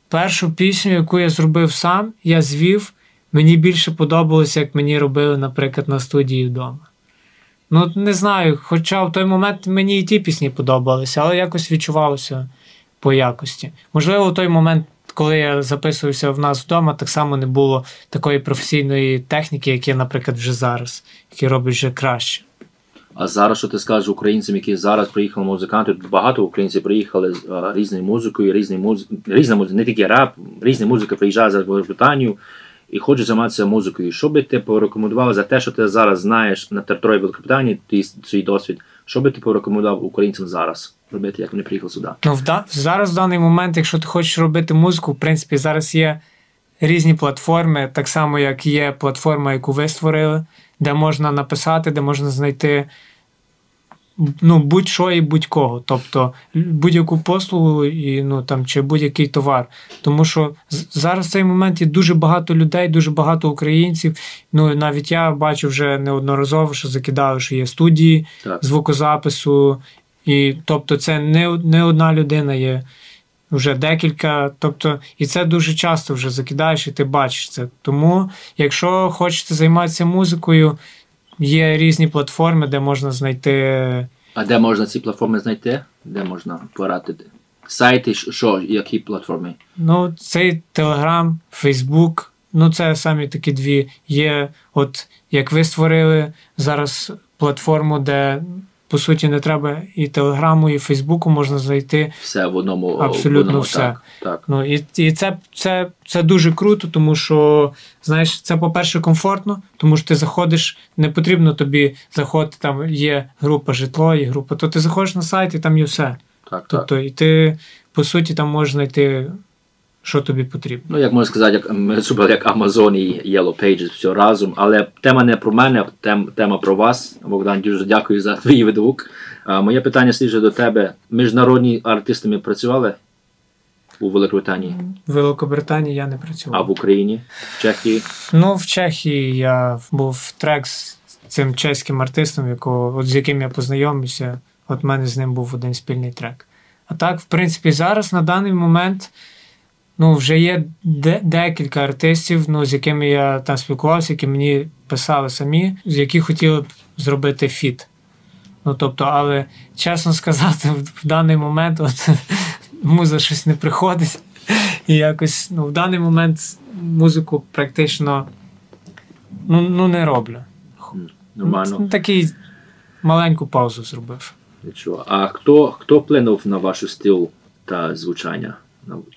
першу пісню, яку я зробив сам, я звів, мені більше подобалося, як мені робили, наприклад, на студії вдома. Ну, не знаю, хоча в той момент мені і ті пісні подобалися, але якось відчувалося по якості. Можливо, в той момент коли я записувався в нас вдома, так само не було такої професійної техніки, як є, наприклад, вже зараз, які роблять вже краще. А зараз, що ти скажеш українцям, які зараз приїхали музиканти, тут багато українців приїхали з різною музикою, різні муз... різна музика, не тільки рап, різна музика приїжджає зараз в Британію і хочуть займатися музикою. Що би ти порекомендував за те, що ти зараз знаєш на території Великобританії, твій свій досвід, що би ти порекомендував українцям зараз? Робити, як вони приїхали сюди. Ну, вда... зараз в даний момент, якщо ти хочеш робити музику, в принципі, зараз є різні платформи, так само, як є платформа, яку ви створили, де можна написати, де можна знайти ну, будь-що і будь-кого. Тобто будь-яку послугу і, ну, там, чи будь-який товар. Тому що зараз в цей момент є дуже багато людей, дуже багато українців. Ну, Навіть я бачу вже неодноразово, що закидали, що є студії так. звукозапису. І тобто, це не не одна людина є, вже декілька. Тобто, і це дуже часто вже закидаєш, і ти бачиш це. Тому, якщо хочете займатися музикою, є різні платформи, де можна знайти. А де можна ці платформи знайти? Де можна порадити? Сайти, що, які платформи? Ну, це Телеграм, Фейсбук. Ну, це самі такі дві. Є, от як ви створили зараз платформу, де по суті, не треба і Телеграму, і Фейсбуку можна знайти все в одному абсолютно в одному, все. Так, так. Ну і і це це, це дуже круто, тому що знаєш, це, по-перше, комфортно, тому що ти заходиш, не потрібно тобі заходити. Там є група житло і група. То ти заходиш на сайт і там є все. Так, Тобто, так. і ти по суті там можеш знайти що тобі потрібно. Ну, як можна сказати, як як Amazon і Yellow Pages, все разом. Але тема не про мене, тем, тема про вас. Богдан, дуже дякую за твій відгук. А, Моє питання слідже до тебе. Міжнародні артисти ми працювали? у Великобританії? В Великобританії я не працював. А в Україні? В Чехії? Ну, в Чехії я був трек з цим чеським артистом, якого, от з яким я познайомився. От в мене з ним був один спільний трек. А так, в принципі, зараз на даний момент ну, вже є де- декілька артистів, ну, з якими я там спілкувався, які мені писали самі, з які хотіли б зробити фіт. Ну, тобто, але чесно сказати, в, в даний момент от, муза щось не приходить. І якось ну, в даний момент музику практично ну, ну, не роблю. Нормально. Ну, Такий маленьку паузу зробив. Нічого. А хто, хто вплинув на ваш стил та звучання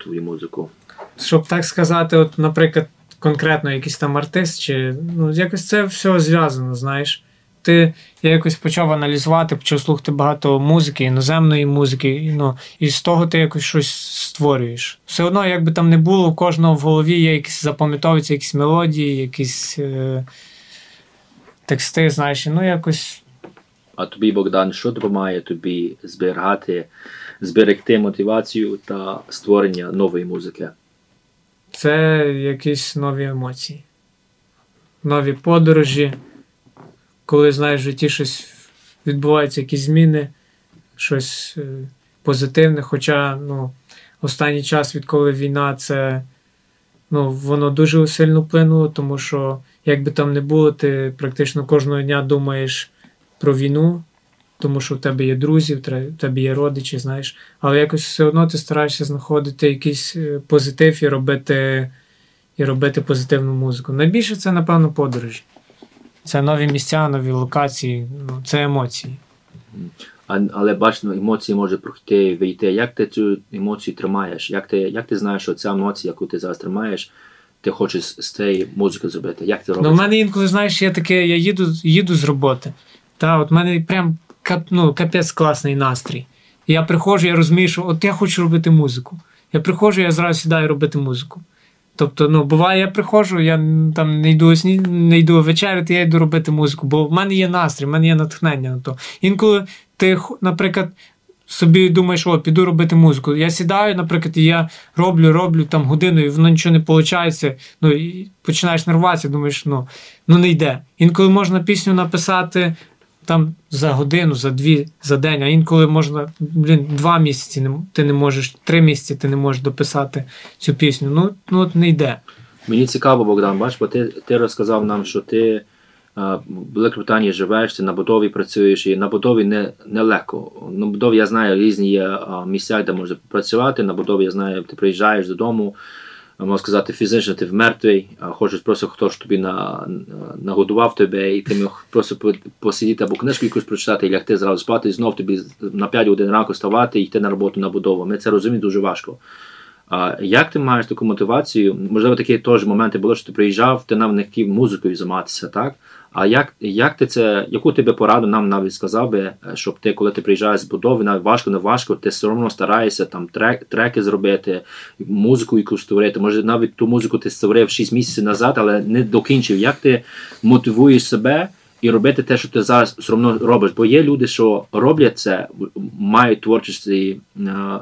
твою музику? Щоб так сказати, от, наприклад, конкретно якийсь там артист, чи ну, якось це все зв'язано, знаєш. Ти я якось почав аналізувати, почав слухати багато музики, іноземної музики, і, ну, і з того ти якось щось створюєш. Все одно, як би там не було, у кожного в голові є якісь запам'ятовуються якісь мелодії, якісь е, тексти, знаєш, ну якось А тобі, Богдан, що допомагає тобі зберігати, зберегти мотивацію та створення нової музики? Це якісь нові емоції, нові подорожі, коли знаєш, в житті щось відбуваються, якісь зміни, щось е, позитивне. Хоча ну, останній час, відколи війна, це ну, воно дуже сильно вплинуло, тому що, як би там не було, ти практично кожного дня думаєш про війну. Тому що в тебе є друзі, в тебе є родичі, знаєш, але якось все одно ти стараєшся знаходити якийсь е, позитив і робити, і робити позитивну музику. Найбільше це, напевно, подорожі. Це нові місця, нові локації, ну, це емоції. А, але бачно, емоції може пройти вийти. Як ти цю емоцію тримаєш? Як ти, як ти знаєш, що ця емоція, яку ти зараз тримаєш, ти хочеш з цієї музики зробити? Як ти робиш? Ну, в мене інколи, знаєш, є таке, я їду, їду з роботи. Та, от мене прям кап, ну, капець класний настрій. Я приходжу, я розумію, що от я хочу робити музику. Я приходжу, я зразу сідаю робити музику. Тобто, ну, буває, я приходжу, я там не йду, сні... не йду вечеряти, я йду робити музику, бо в мене є настрій, в мене є натхнення на то. Інколи ти, наприклад, собі думаєш, о, піду робити музику. Я сідаю, наприклад, і я роблю, роблю там годину, і воно нічого не виходить. Ну, і починаєш нервуватися, думаєш, ну, ну не йде. Інколи можна пісню написати там за годину, за дві, за день, а інколи можна, блін, два місяці ти не можеш, три місяці ти не можеш дописати цю пісню. Ну, ну от не йде. Мені цікаво, Богдан, бач, бо ти, ти розказав нам, що ти а, в Великобританії живеш, ти на будові працюєш, і на будові не, не легко. На будові я знаю різні є місця, де можна працювати. На будові я знаю, ти приїжджаєш додому, можна сказати, фізично ти вмертвий, а хочеш просто хтось тобі на, нагодував тебе, і ти міг просто посидіти або книжку якусь прочитати, і лягти зразу спати, і знов тобі на 5 годин ранку ставати і йти на роботу на будову. Ми це розуміємо дуже важко. А як ти маєш таку мотивацію? Можливо, такі теж моменти були, що ти приїжджав, ти нам не хотів музикою займатися, так? А як, як ти це, яку ти би пораду нам навіть сказав би, е, щоб ти, коли ти приїжджаєш з будови, навіть важко, не важко, ти все одно стараєшся там трек, треки зробити, музику якусь створити. Може, навіть ту музику ти створив 6 місяців назад, але не докінчив. Як ти мотивуєш себе і робити те, що ти зараз все одно робиш? Бо є люди, що роблять це, мають творчості. е,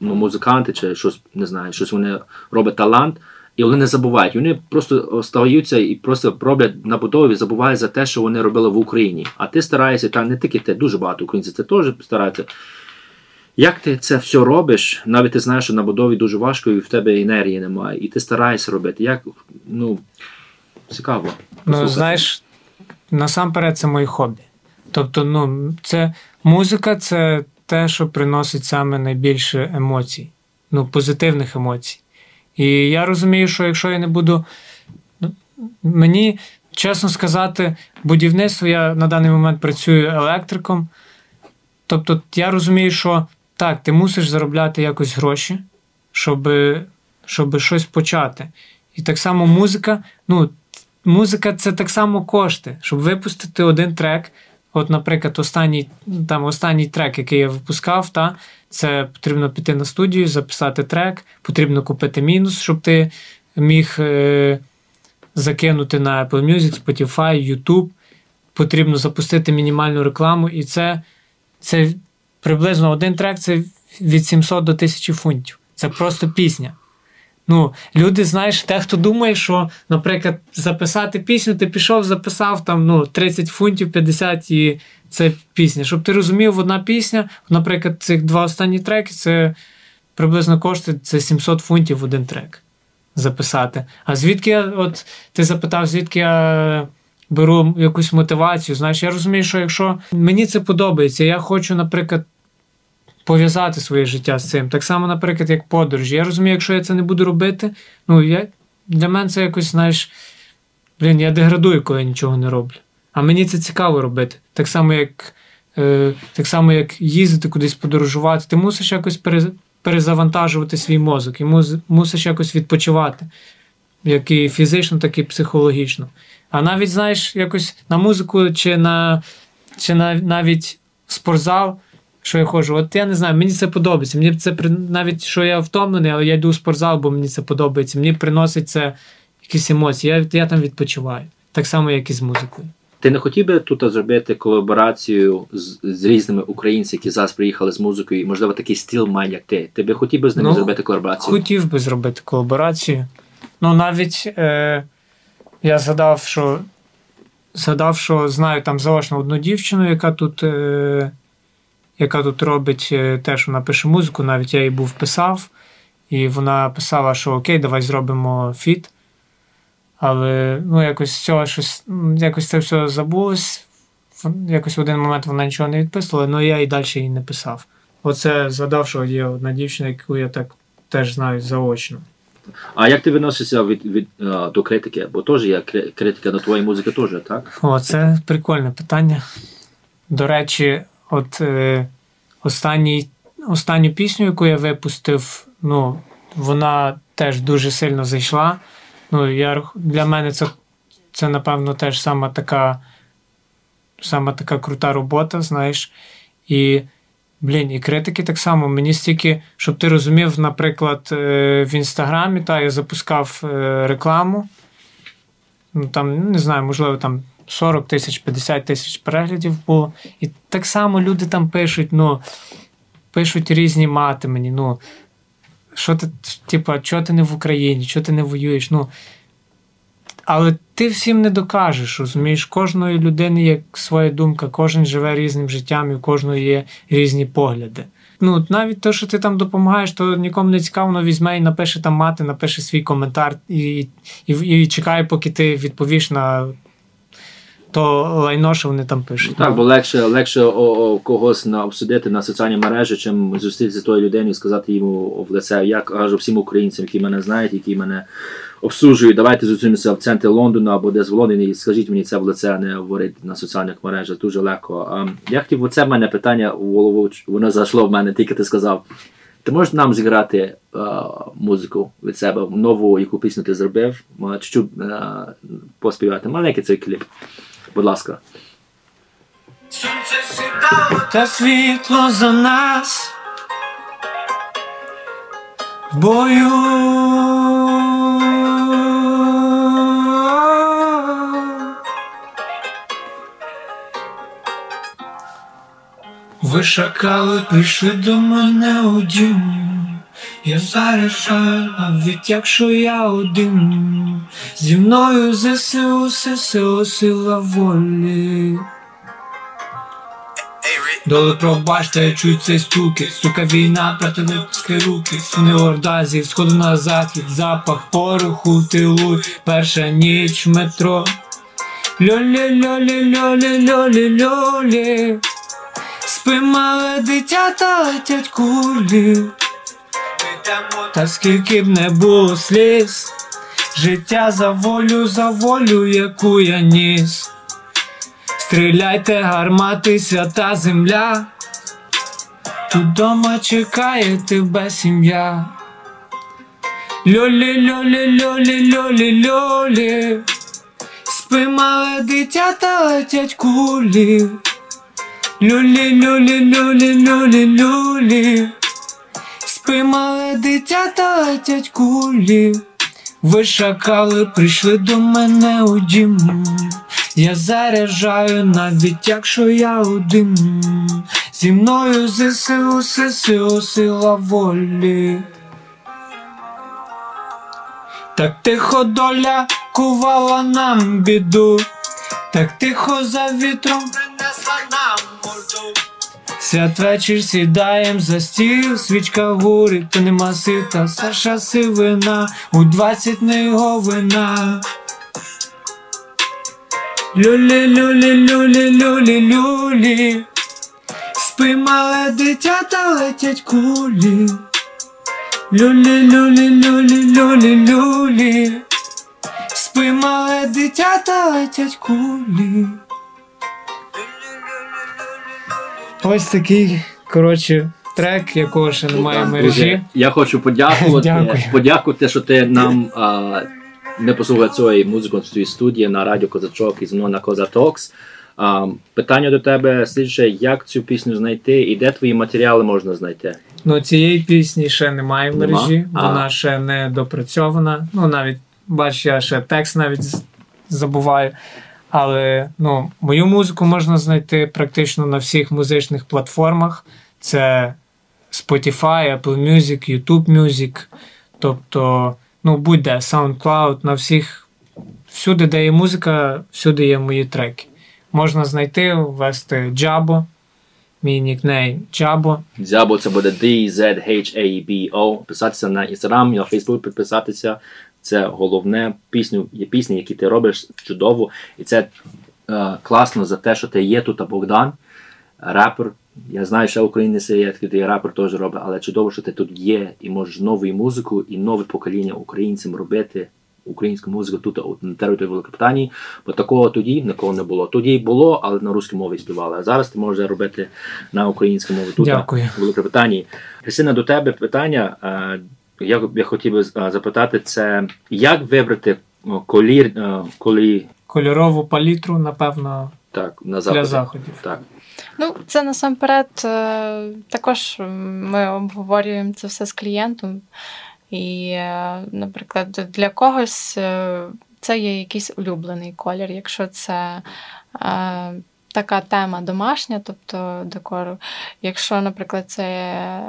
ну, музиканти чи щось не знаю, щось вони роблять талант, і вони не забувають. Вони просто остаються і просто роблять на будові, забувають за те, що вони робили в Україні. А ти стараєшся, та не тільки ти, дуже багато українців це теж стараються. Як ти це все робиш? Навіть ти знаєш, що на будові дуже важко, і в тебе енергії немає, і ти стараєшся робити. Як ну цікаво. Ну, знаєш, насамперед це моє хобі. Тобто, ну, це музика це те, що приносить саме найбільше емоцій, ну, позитивних емоцій. І я розумію, що якщо я не буду. ну, Мені, чесно сказати, будівництво я на даний момент працюю електриком. Тобто, я розумію, що так, ти мусиш заробляти якось гроші, щоб, щоб щось почати. І так само музика, ну, музика це так само кошти. Щоб випустити один трек. От, наприклад, останній, там, останній трек, який я випускав, та, це потрібно піти на студію, записати трек, потрібно купити мінус, щоб ти міг е, закинути на Apple Music, Spotify, YouTube. Потрібно запустити мінімальну рекламу, і це, це приблизно один трек це від 700 до 1000 фунтів. Це просто пісня. Ну, Люди, знаєш, дехто думає, що, наприклад, записати пісню, ти пішов, записав там ну, 30 фунтів, 50 і це пісня. Щоб ти розумів, одна пісня, наприклад, цих два останні треки, це приблизно коштує це 700 фунтів один трек записати. А звідки я, от ти запитав, звідки я беру якусь мотивацію? Знаєш, я розумію, що якщо мені це подобається, я хочу, наприклад, пов'язати своє життя з цим. Так само, наприклад, як подорож. Я розумію, якщо я це не буду робити, ну я для мене це якось, знаєш, блін, я деградую, коли я нічого не роблю. А мені це цікаво робити. Так само, як е, так само, як їздити кудись подорожувати. Ти мусиш якось перезавантажувати свій мозок, і мусиш якось відпочивати, як і фізично, так і психологічно. А навіть, знаєш, якось на музику чи на чи на навіть спортзал, що я ходжу, от я не знаю, мені це подобається. Мені це навіть що я втомлений, але я йду в спортзал, бо мені це подобається. Мені приносить це якісь емоції. Я, Я там відпочиваю. Так само, як і з музикою. Ти не хотів би тут зробити колаборацію з, з різними українцями, які зараз приїхали з музикою, і можливо такий стіл має, як ти. Ти би хотів би з ними ну, зробити колаборацію? Хотів би зробити колаборацію. Ну навіть е, я згадав, що згадав, що знаю там заочно одну дівчину, яка тут е, яка тут робить е, теж вона пише музику, навіть я їй був писав, і вона писала, що окей, давай зробимо фіт. Але ну, якось цього щось, якось це все забулось. Якось в один момент вона нічого не відписувала, але я і далі її не писав. Оце згадав, що є одна дівчина, яку я так теж знаю заочно. А як ти відносишся від, від, а, до критики? Бо теж є критика до твоєї музики, теж, так? О, це прикольне питання. До речі, от е, останній, останню пісню, яку я випустив, ну, вона теж дуже сильно зайшла. Ну, я, Для мене це, це напевно, теж сама така сама така крута робота, знаєш. І, блін, і критики так само. Мені стільки, щоб ти розумів, наприклад, е, в інстаграмі та я запускав е, рекламу. Ну, там, ну, не знаю, можливо, там 40 тисяч, 50 тисяч переглядів було. І так само люди там пишуть, ну, пишуть різні мати мені. ну, що ти, типа, чого ти не в Україні, чого ти не воюєш? Ну, Але ти всім не докажеш, розумієш, кожної людини є своя думка, кожен живе різним життям, і у кожного є різні погляди. Ну, Навіть те, що ти там допомагаєш, то нікому не цікаво, візьме і напише там мати, напише свій коментар і, і, і чекає, поки ти відповіш на то лайно, що вони там пишуть. Так, бо легше легше о, о, когось на обсудити на соціальній мережі, чим зустрітися з тою людиною і сказати йому в лице. Я кажу всім українцям, які мене знають, які мене обслужують. Давайте зустрінемося в центрі Лондона або десь в Лондоні, і скажіть мені це в лице, не говорити на соціальних мережах. Дуже легко. А, я хотів, оце в мене питання у голову, воно зайшло в мене, тільки ти сказав. Ти можеш нам зіграти а, музику від себе, нову, яку пісню ти зробив, чуть-чуть поспівати. Маленький цей кліп. Будь ласка. Сонце сідало та світло за нас. Бою. Ви шакали, прийшли до мене у дім. Я заряджаю, навіть якщо я один, зі мною ЗСУ, ССО, сила волі. Доли пробачте, я чую цей стуки, сука, війна, противники руки, суни орда зі сходу на захід, запах пороху, тилу, перша ніч в метро. Льолі, льолі, льолі, льолі, льолі, спи мале дитя та летять кулі. Та скільки б не було сліз, життя за волю, за волю, яку я ніс. Стріляйте, гармати, свята земля, тут дома чекає тебе сім'я. Льолі, льолі, льолі, льолі, льолі, спи мале дитя та летять кулі. Люлі, люлі, люлі, люлі, люлі. Спи, мале дитя та летять кулі. Ви шакали, прийшли до мене у дім. Я заряджаю, навіть якщо я один. Зі мною ЗСУ, ССУ, сила волі. Так тихо доля кувала нам біду, так тихо за вітром принесла нам морду. Святвечір сідаєм за стіл, свічка горить, то нема сита, Саша сивина, у двадцять не його вина. Люлі, люлі, люлі, люлі, люлі. Спи, мале дитя, та летять кулі. Люлі, люлі, люлі, люлі, люлі. Спи, мале дитя, летять кулі. Ось такий, коротше, трек, якого ще немає в мережі. Я хочу подякувати, подякувати, що ти нам а, не послухав цієї музики в твоїй студії на радіо Козачок і знову на Коза Токс. А, питання до тебе слідче, як цю пісню знайти і де твої матеріали можна знайти? Ну, цієї пісні ще немає в Нема? мережі, А. вона ще не допрацьована. Ну, навіть, бач, я ще текст навіть забуваю. Але ну, мою музику можна знайти практично на всіх музичних платформах. Це Spotify, Apple Music, YouTube Music. Тобто, ну, будь-де, SoundCloud, на всіх, всюди, де є музика, всюди є мої треки. Можна знайти, ввести Джабо, мій нікнейм Джабо. Дзябо це буде D-Z-H-A-B-O. Писатися на Instagram, на Facebook підписатися. Це головне. Пісню є пісні, які ти робиш чудово. І це е, класно за те, що ти є тут, а Богдан, рапер. Я знаю, що українець є, такий рапер теж робить, але чудово, що ти тут є і можеш нову музику і нове покоління українцям робити українську музику тут на території Великобританії. Бо такого тоді ніколи не було. Тоді було, але на русській мові співали. А зараз ти можеш робити на українській мові тут Дякую. в Великобританії. Христина, до тебе питання. Е, Я, я хотів би е, запитати, це як вибрати колір, е, колі Кольорову палітру, напевно, так, на для заході. заходів. Так. Ну, це насамперед е, також ми обговорюємо це все з клієнтом. І, е, наприклад, для когось е, це є якийсь улюблений колір. Якщо це е, така тема домашня, тобто декору. Якщо, наприклад, це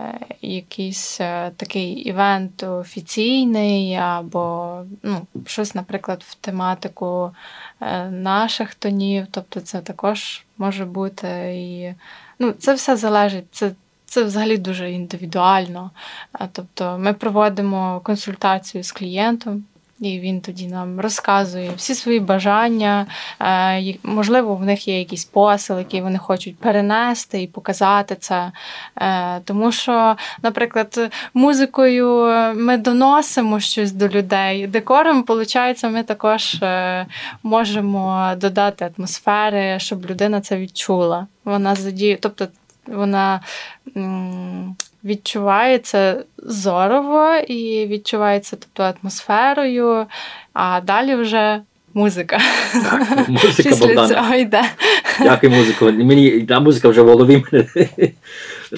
якийсь е, такий івент офіційний, або ну, щось, наприклад, в тематику е, наших тонів, тобто це також може бути і ну, це все залежить. Це це взагалі дуже індивідуально. Тобто ми проводимо консультацію з клієнтом, і він тоді нам розказує всі свої бажання. Е, Можливо, в них є якийсь посил, який вони хочуть перенести і показати це. Е, Тому що, наприклад, музикою ми доносимо щось до людей. Декором, виходить, ми також е, можемо додати атмосфери, щоб людина це відчула. Вона задіє, тобто вона відчувається зорово і відчувається тобто, атмосферою, а далі вже музика. Так, музика Після Богдана. цього йде. Дякую, музику. Мені та музика вже в голові мене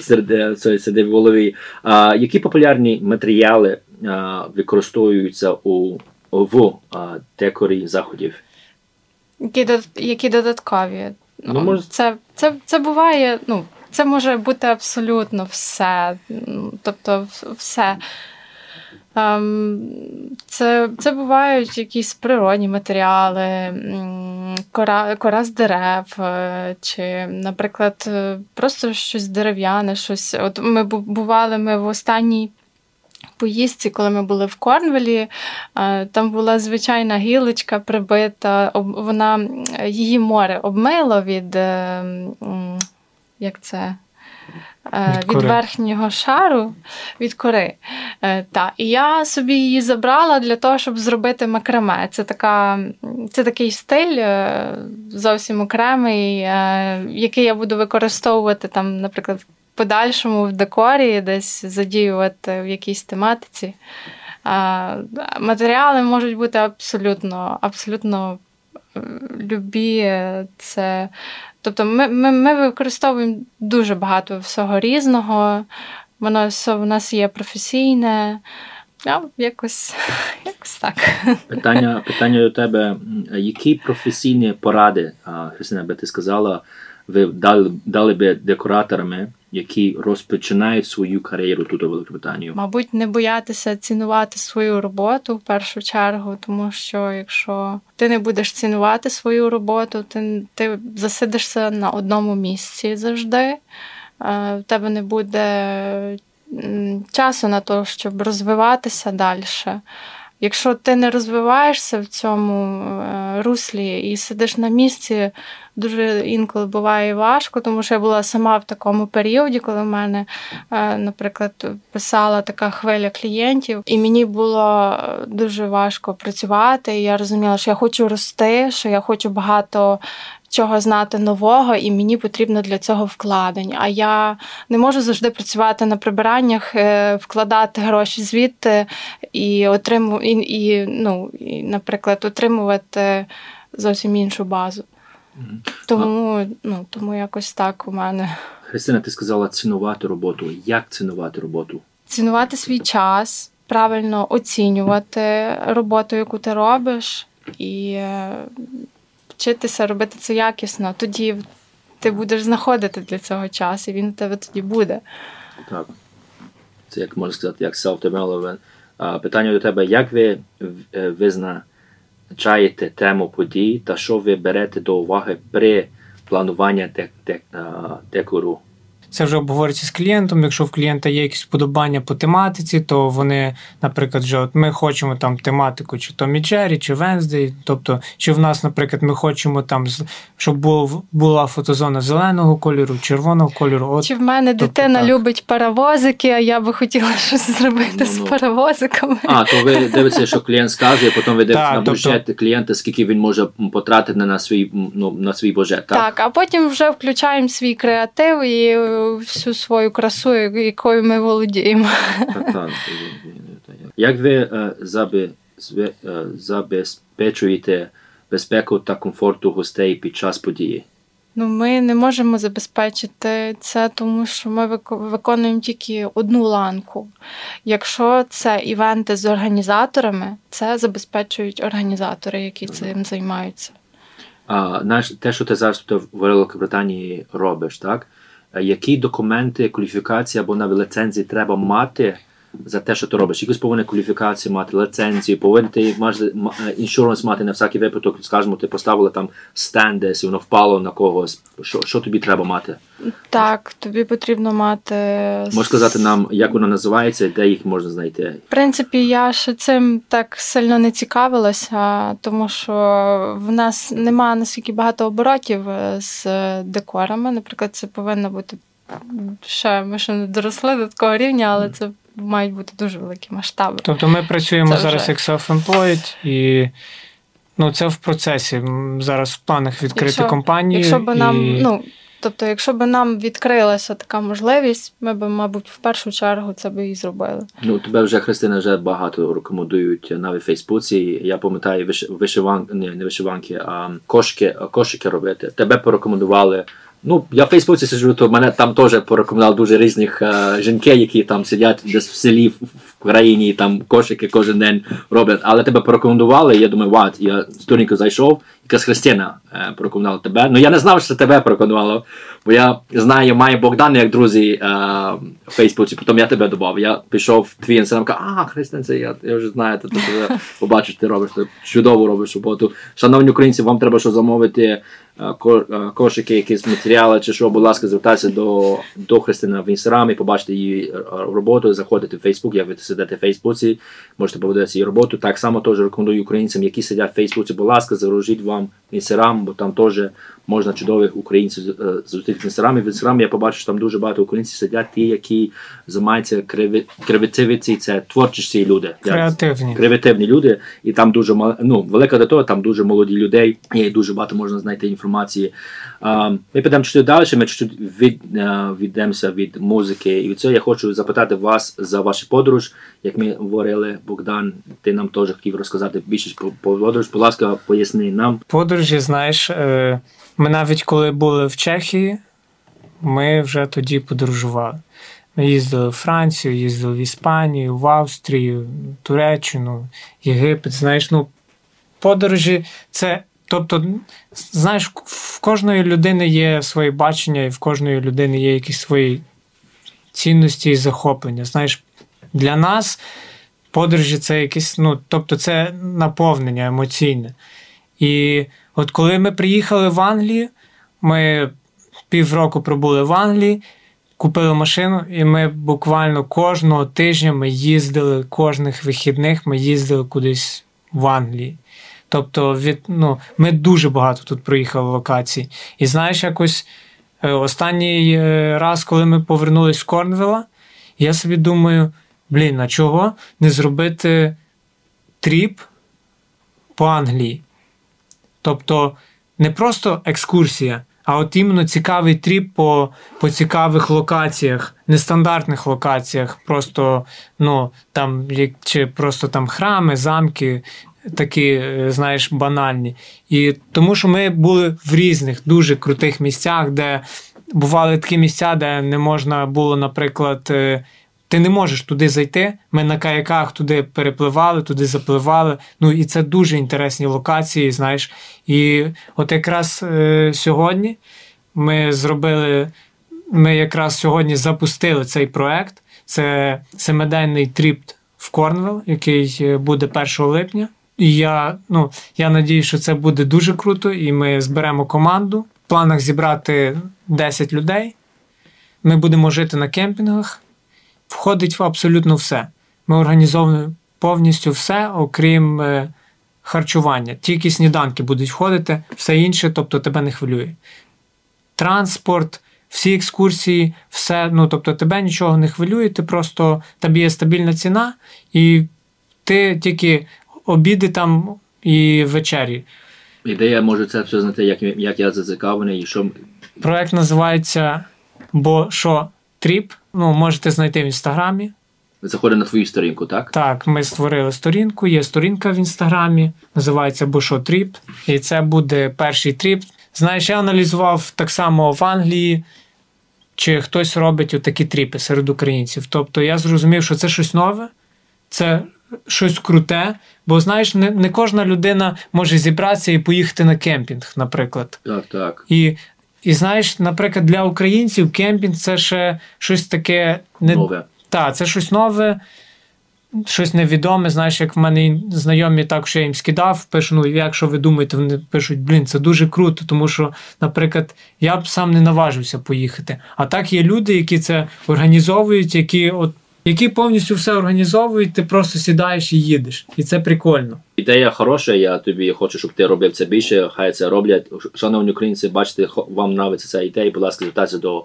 серед це в голові. А, які популярні матеріали а, використовуються у в а, декорі заходів? Які, які додаткові. Ну, може- це, це, це буває, ну, це може бути абсолютно все. Тобто, все. Ем, Це, це бувають якісь природні матеріали, кора, кора з дерев, е, чи, наприклад, е, просто щось дерев'яне, щось. От ми бували ми в останній поїздці, коли ми були в Корнвелі, е, там була звичайна гілочка прибита, вона її море обмило від. Як це? Е, Від Від, верхнього шару від кори. Е, та. І я собі її забрала для того, щоб зробити макраме. Це, така, це такий стиль е, зовсім окремий, який я буду використовувати там, наприклад, в подальшому в декорі, десь задіювати в якійсь тематиці. Матеріали можуть бути абсолютно, абсолютно любі. Це, тобто ми, ми, ми використовуємо дуже багато всього різного. Воно все в нас є професійне. А, якось, якось так. Питання, питання до тебе: які професійні поради, Христина, би ти сказала, ви дали, дали би декораторами, які розпочинають свою кар'єру тут у Великобританії? Мабуть, не боятися цінувати свою роботу в першу чергу, тому що якщо ти не будеш цінувати свою роботу, ти ти засидишся на одному місці завжди. Е, в тебе не буде часу на те, щоб розвиватися далі. Якщо ти не розвиваєшся в цьому е, руслі і сидиш на місці, дуже інколи буває важко, тому що я була сама в такому періоді, коли в мене, е, наприклад, писала така хвиля клієнтів, і мені було дуже важко працювати. І Я розуміла, що я хочу рости, що я хочу багато чого знати нового, і мені потрібно для цього вкладень. А я не можу завжди працювати на прибираннях, е, вкладати гроші звідти і отриму, і, і, ну, і, наприклад, отримувати зовсім іншу базу. Тому ну, тому якось так у мене. Христина, ти сказала цінувати роботу. Як цінувати роботу? Цінувати свій час, правильно оцінювати роботу, яку ти робиш, і е, вчитися робити це якісно. Тоді ти будеш знаходити для цього час, і він у тебе тоді буде. Так. Це як можна сказати, як self-development. Питання до тебе: як ви е, визначаєте тему подій та що ви берете до уваги при плануванні декору? Це вже обговорюється з клієнтом. Якщо в клієнта є якісь вподобання по тематиці, то вони, наприклад, вже от ми хочемо там тематику, чи Томі Джері, чи Венздей. Тобто, чи в нас, наприклад, ми хочемо там, щоб був, була фотозона зеленого кольору, червоного кольору. От, Чи в мене тобто, дитина так. любить паровозики, а я би хотіла щось зробити ну, з ну. паровозиками. А, то ви дивитеся, що клієнт скаже, і потім ви дивитеся на бюджет тобто... клієнта, скільки він може потратити на свій ну, на свій бюджет. Так? так, а потім вже включаємо свій креатив і всю свою красу, якою ми володіємо. Як ви е, е, забезпечуєте безпеку та комфорту гостей під час події? Ну, ми не можемо забезпечити це, тому що ми виконуємо тільки одну ланку. Якщо це івенти з організаторами, це забезпечують організатори, які цим займаються. А, знаєш, те, що ти зараз в Великобританії робиш, так? Які документи, кваліфікації або навіть ліцензії треба мати за те, що ти робиш. Якусь повинна кваліфікацію мати, ліцензію, повинен ти іншуранс мати на всякий випадок, скажімо, ти поставили там стенд десь, і воно впало на когось. Що що тобі треба мати? Так, тобі потрібно мати. Можеш сказати нам, як воно називається, де їх можна знайти? В принципі, я ще цим так сильно не цікавилася, тому що в нас немає наскільки багато оборотів е, з декорами. Наприклад, це повинно бути ще ми ще не доросли до такого рівня, але це мають бути дуже великі масштаби. Тобто ми працюємо це зараз вже... як self-employed і ну, це в процесі. Зараз в планах відкрити якщо, компанію. Якщо б і... нам, ну, Тобто, якщо б нам відкрилася така можливість, ми б, мабуть, в першу чергу це би і зробили. Ну тебе вже Христина вже багато рекомендують навіть в Фейсбуці. Я пам'ятаю вишиванки, не, не вишиванки, а кошики, кошики робити. Тебе порекомендували Ну, я в Фейсбуці сиджу, то мене там теж порекомендували дуже різних е, жінки, які там сидять десь в селі в країні, там кошики кожен день роблять. Але тебе порекомендували. Я думаю, ват, я сторінку зайшов, якась Христина е, порекомендувала тебе. Ну я не знав, що це тебе порекомендувало, бо я знаю, маю Богдан як друзі е, в Фейсбуці, потім я тебе додав. Я пішов в твій інстаграм, кажу, а, Христина, це я, я вже знаю, ти побачиш, ти робиш, ти чудово робиш роботу. Шановні українці, вам треба що замовити. Е, кошики, якісь матеріали, чи що, будь ласка, звертайтеся до до Христини в інстаграмі, побачите її роботу, заходите в Фейсбук, як ви сидите в Фейсбуці, можете подивитися її роботу. Так само теж рекомендую українцям, які сидять в Фейсбуці, будь ласка, заложіть вам інстаграм, бо там теж можна чудових українців зустріти в інстаграмі. В інстаграмі я побачу, що там дуже багато українців сидять, ті, які займаються креативіці, це творчі люди. Креативні. Креативні люди. І там дуже ну, велика до того, там дуже молоді людей, і дуже багато можна знайти інформації інформації. Ми підемо чуть далі, ми чуть від, віддемося від музики. І від цього я хочу запитати вас за вашу подорож. Як ми говорили, Богдан, ти нам теж хотів розказати більше про подорож. Будь ласка, поясни нам. Подорожі, знаєш, е, ми навіть коли були в Чехії, ми вже тоді подорожували. Ми їздили в Францію, їздили в Іспанію, в Австрію, Туреччину, Єгипет. Знаєш, ну подорожі це Тобто, знаєш, в кожної людини є своє бачення, і в кожної людини є якісь свої цінності і захоплення. Знаєш, для нас подорожі це якесь, ну, тобто це наповнення емоційне. І от коли ми приїхали в Англію, ми півроку пробули в Англії, купили машину, і ми буквально кожного тижня ми їздили, кожних вихідних ми їздили кудись в Англії. Тобто, від, ну, ми дуже багато тут проїхали локацій. І знаєш, якось е, останній е, раз, коли ми повернулись з Корнвела, я собі думаю, блін, а чого не зробити trip по Англії? Тобто, не просто екскурсія, а от іменно цікавий trip по по цікавих локаціях, нестандартних локаціях, просто ну, там, чи просто там храми, замки, такі, е, знаєш, банальні. І тому що ми були в різних дуже крутих місцях, де бували такі місця, де не можна було, наприклад. Ти не можеш туди зайти. Ми на каяках туди перепливали, туди запливали. Ну і це дуже інтересні локації, знаєш. І от якраз е, сьогодні ми зробили, ми якраз сьогодні запустили цей проект. Це семиденний тріп в Корнвелл, який е, буде 1 липня. І я ну, я надію, що це буде дуже круто, і ми зберемо команду. В планах зібрати 10 людей. Ми будемо жити на кемпінгах входить в абсолютно все. Ми організовуємо повністю все, окрім е, харчування. Тільки сніданки будуть входити, все інше, тобто тебе не хвилює. Транспорт, всі екскурсії, все, ну тобто тебе нічого не хвилює, ти просто тобі є стабільна ціна, і ти тільки обіди там і вечері. Ідея може це все знати, як як я зацікавлений і що. Проект називається Бошо Trip. Ну, можете знайти в інстаграмі. Заходить на твою сторінку, так? Так, ми створили сторінку. Є сторінка в інстаграмі, називається Бошо Trip. І це буде перший trip. Знаєш, я аналізував так само в Англії, чи хтось робить отакі тріпи серед українців. Тобто я зрозумів, що це щось нове, це щось круте. Бо знаєш, не не кожна людина може зібратися і поїхати на кемпінг, наприклад. Так, так. І і знаєш, наприклад, для українців кемпінг це ще щось таке не нове. Так, це щось нове, щось невідоме. Знаєш, як в мене знайомі так, що я їм скидав, пишу, ну, якщо ви думаєте, вони пишуть, блін, це дуже круто, тому що, наприклад, я б сам не наважився поїхати. А так є люди, які це організовують, які от які повністю все організовують, ти просто сідаєш і їдеш. І це прикольно. Ідея хороша, я тобі хочу, щоб ти робив це більше, хай це роблять. Шановні українці, бачите, вам нравиться ця ідея, будь ласка, звертайтеся до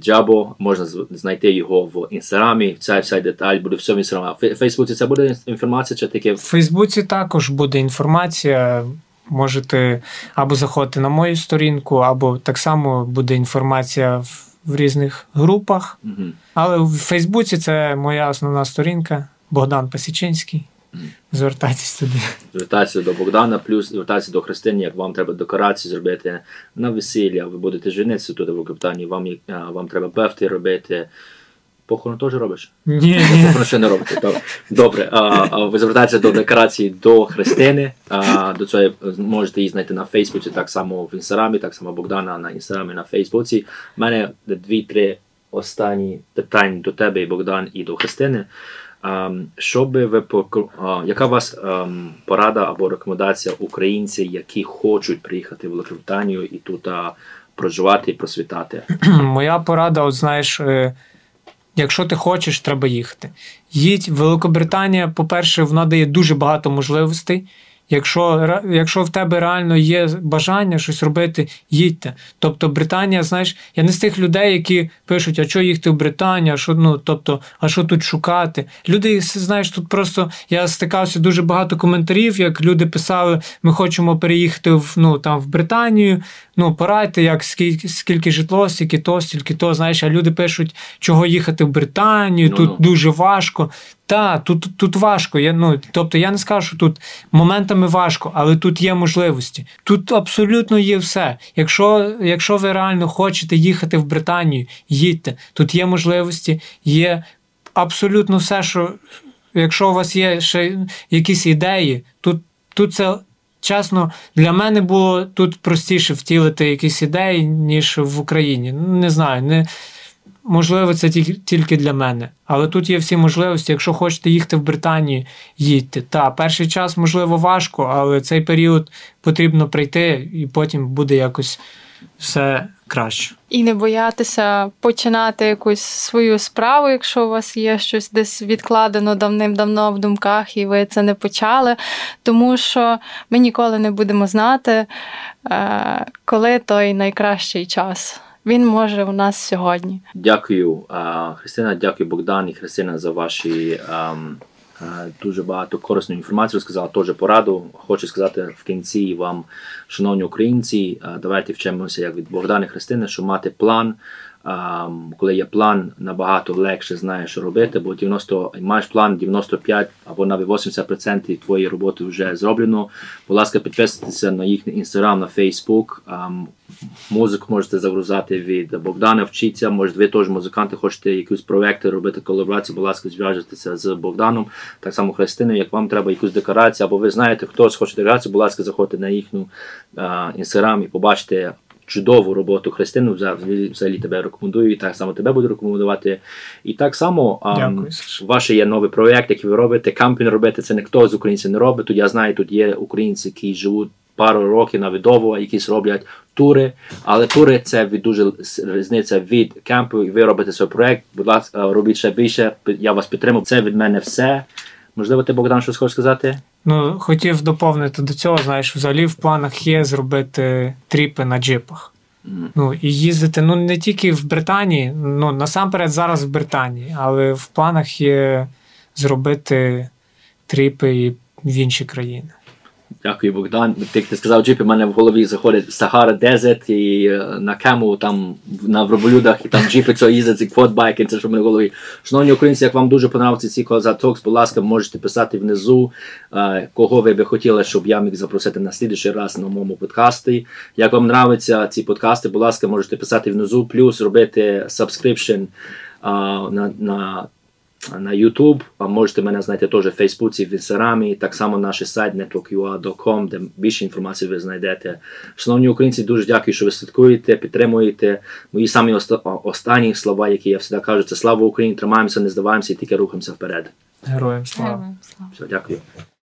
Джабо, можна знайти його в інстаграмі. Ця вся деталь буде все в інстаграмі. В Фейсбуці це буде інформація чи таке? В Фейсбуці також буде інформація. Можете або заходити на мою сторінку, або так само буде інформація в в різних групах. Угу. Але в Фейсбуці це моя основна сторінка Богдан Пасічинський. Звертайтесь туди. Звертайтеся до Богдана, плюс звертайтеся до Христини, як вам треба декорації зробити на весілля, ви будете женитися туди в Капітані, вам вам треба бефти робити. Похорон теж робиш? Ні, Похорон ще не робите. Добре. А, Ви звертаєтеся до декорації до Христини. А, До цього можете її знайти на Фейсбуці, так само в інстаграмі, так само Богдана на інстаграмі, на Фейсбуці. У мене дві-три останні питання до тебе, Богдан, і до Христини. Що би ви Яка у вас а, порада або рекомендація українців, які хочуть приїхати в Великобританію і тут проживати і просвітати? Моя порада, от знаєш. Якщо ти хочеш, треба їхати. Їдь Великобританія, по-перше, вона дає дуже багато можливостей. Якщо якщо в тебе реально є бажання щось робити, їдьте. Тобто Британія, знаєш, я не з тих людей, які пишуть, а що їхати в Британію, а що ну, тобто, а що тут шукати. Люди, знаєш, тут просто я стикався дуже багато коментарів, як люди писали, ми хочемо переїхати в ну, там, в Британію. Ну, порадьте, як скільки скільки житло, стільки то, стільки то. Знаєш, а люди пишуть, чого їхати в Британію, ну, тут ну. дуже важко. Так, тут тут важко. Я, ну, Тобто я не скажу, що тут моментами важко, але тут є можливості. Тут абсолютно є все. Якщо якщо ви реально хочете їхати в Британію, їдьте. Тут є можливості, є абсолютно все, що якщо у вас є ще якісь ідеї, тут, тут це. Чесно, для мене було тут простіше втілити якісь ідеї, ніж в Україні. Не знаю, не можливо, це тільки для мене. Але тут є всі можливості. Якщо хочете їхати в Британію, їдьте. Та перший час, можливо, важко, але цей період потрібно прийти, і потім буде якось все краще. І не боятися починати якусь свою справу, якщо у вас є щось десь відкладено давним-давно в думках, і ви це не почали. Тому що ми ніколи не будемо знати, е, коли той найкращий час. Він може у нас сьогодні. Дякую, Христина. Дякую, Богдан і Христина, за ваші. Дуже багато корисної інформації розказала, теж пораду. Хочу сказати в кінці вам, шановні українці, давайте вчимося як від Богдана Христини, що мати план. Коли є план, набагато легше знаєш, що робити, бо 90, маєш план 95 або навіть 80% твоєї роботи вже зроблено. Будь ласка, підписуйтеся на їхній інстаграм, на Фейсбук. Музику можете загрузати від Богдана. Вчіться, може, ви теж музиканти, хочете якісь проекти робити колаборацію, будь ласка, зв'яжетеся з Богданом. Так само Христиною, як вам треба якусь декорацію, або ви знаєте, хтось хоче декорацію, будь ласка, заходьте на їхню інстаграм і побачите чудову роботу Христину. Взагалі, тебе рекомендую, і так само тебе буду рекомендувати. І так само Дякую, ваш є новий проєкт, який ви робите. Кампінг робити це не хто з українців не робить. Тут я знаю, тут є українці, які живуть. Пару років на довго, якісь роблять тури, але тури це від дуже різниця від кемпу. І ви робите свій проект. Будь ласка, робіть ще більше. Я вас підтримую. Це від мене все. Можливо, ти Богдан щось хочеш сказати? Ну, хотів доповнити до цього, знаєш, взагалі в планах є зробити тріпи на джипах. Ну, І їздити ну, не тільки в Британії, ну насамперед зараз в Британії, але в планах є зробити тріпи і в інші країни. Дякую, Богдан. Ти, ти сказав, джипі, в мене в голові заходить Сахара Дезерт і е, на кему там на вроболюдах, і там джипи це їздять, ці квадбайки, це що в мене в голові. Шановні українці, як вам дуже подобаються ці Коза Токс, будь ласка, можете писати внизу, е, кого ви би хотіли, щоб я міг запросити на слідчий раз на моєму подкасті. Як вам подобаються ці подкасти, будь ласка, можете писати внизу, плюс робити subscription на на на YouTube, а можете мене знайти теж в Фейсбуці, в Інстаграмі, так само наш сайт networkua.com, де більше інформації ви знайдете. Шановні українці, дуже дякую, що ви слідкуєте, підтримуєте. Мої самі останні слова, які я завжди кажу, це слава Україні, тримаємося, не здаваємося і тільки рухаємося вперед. Героям слава. Героям слава. Все, дякую.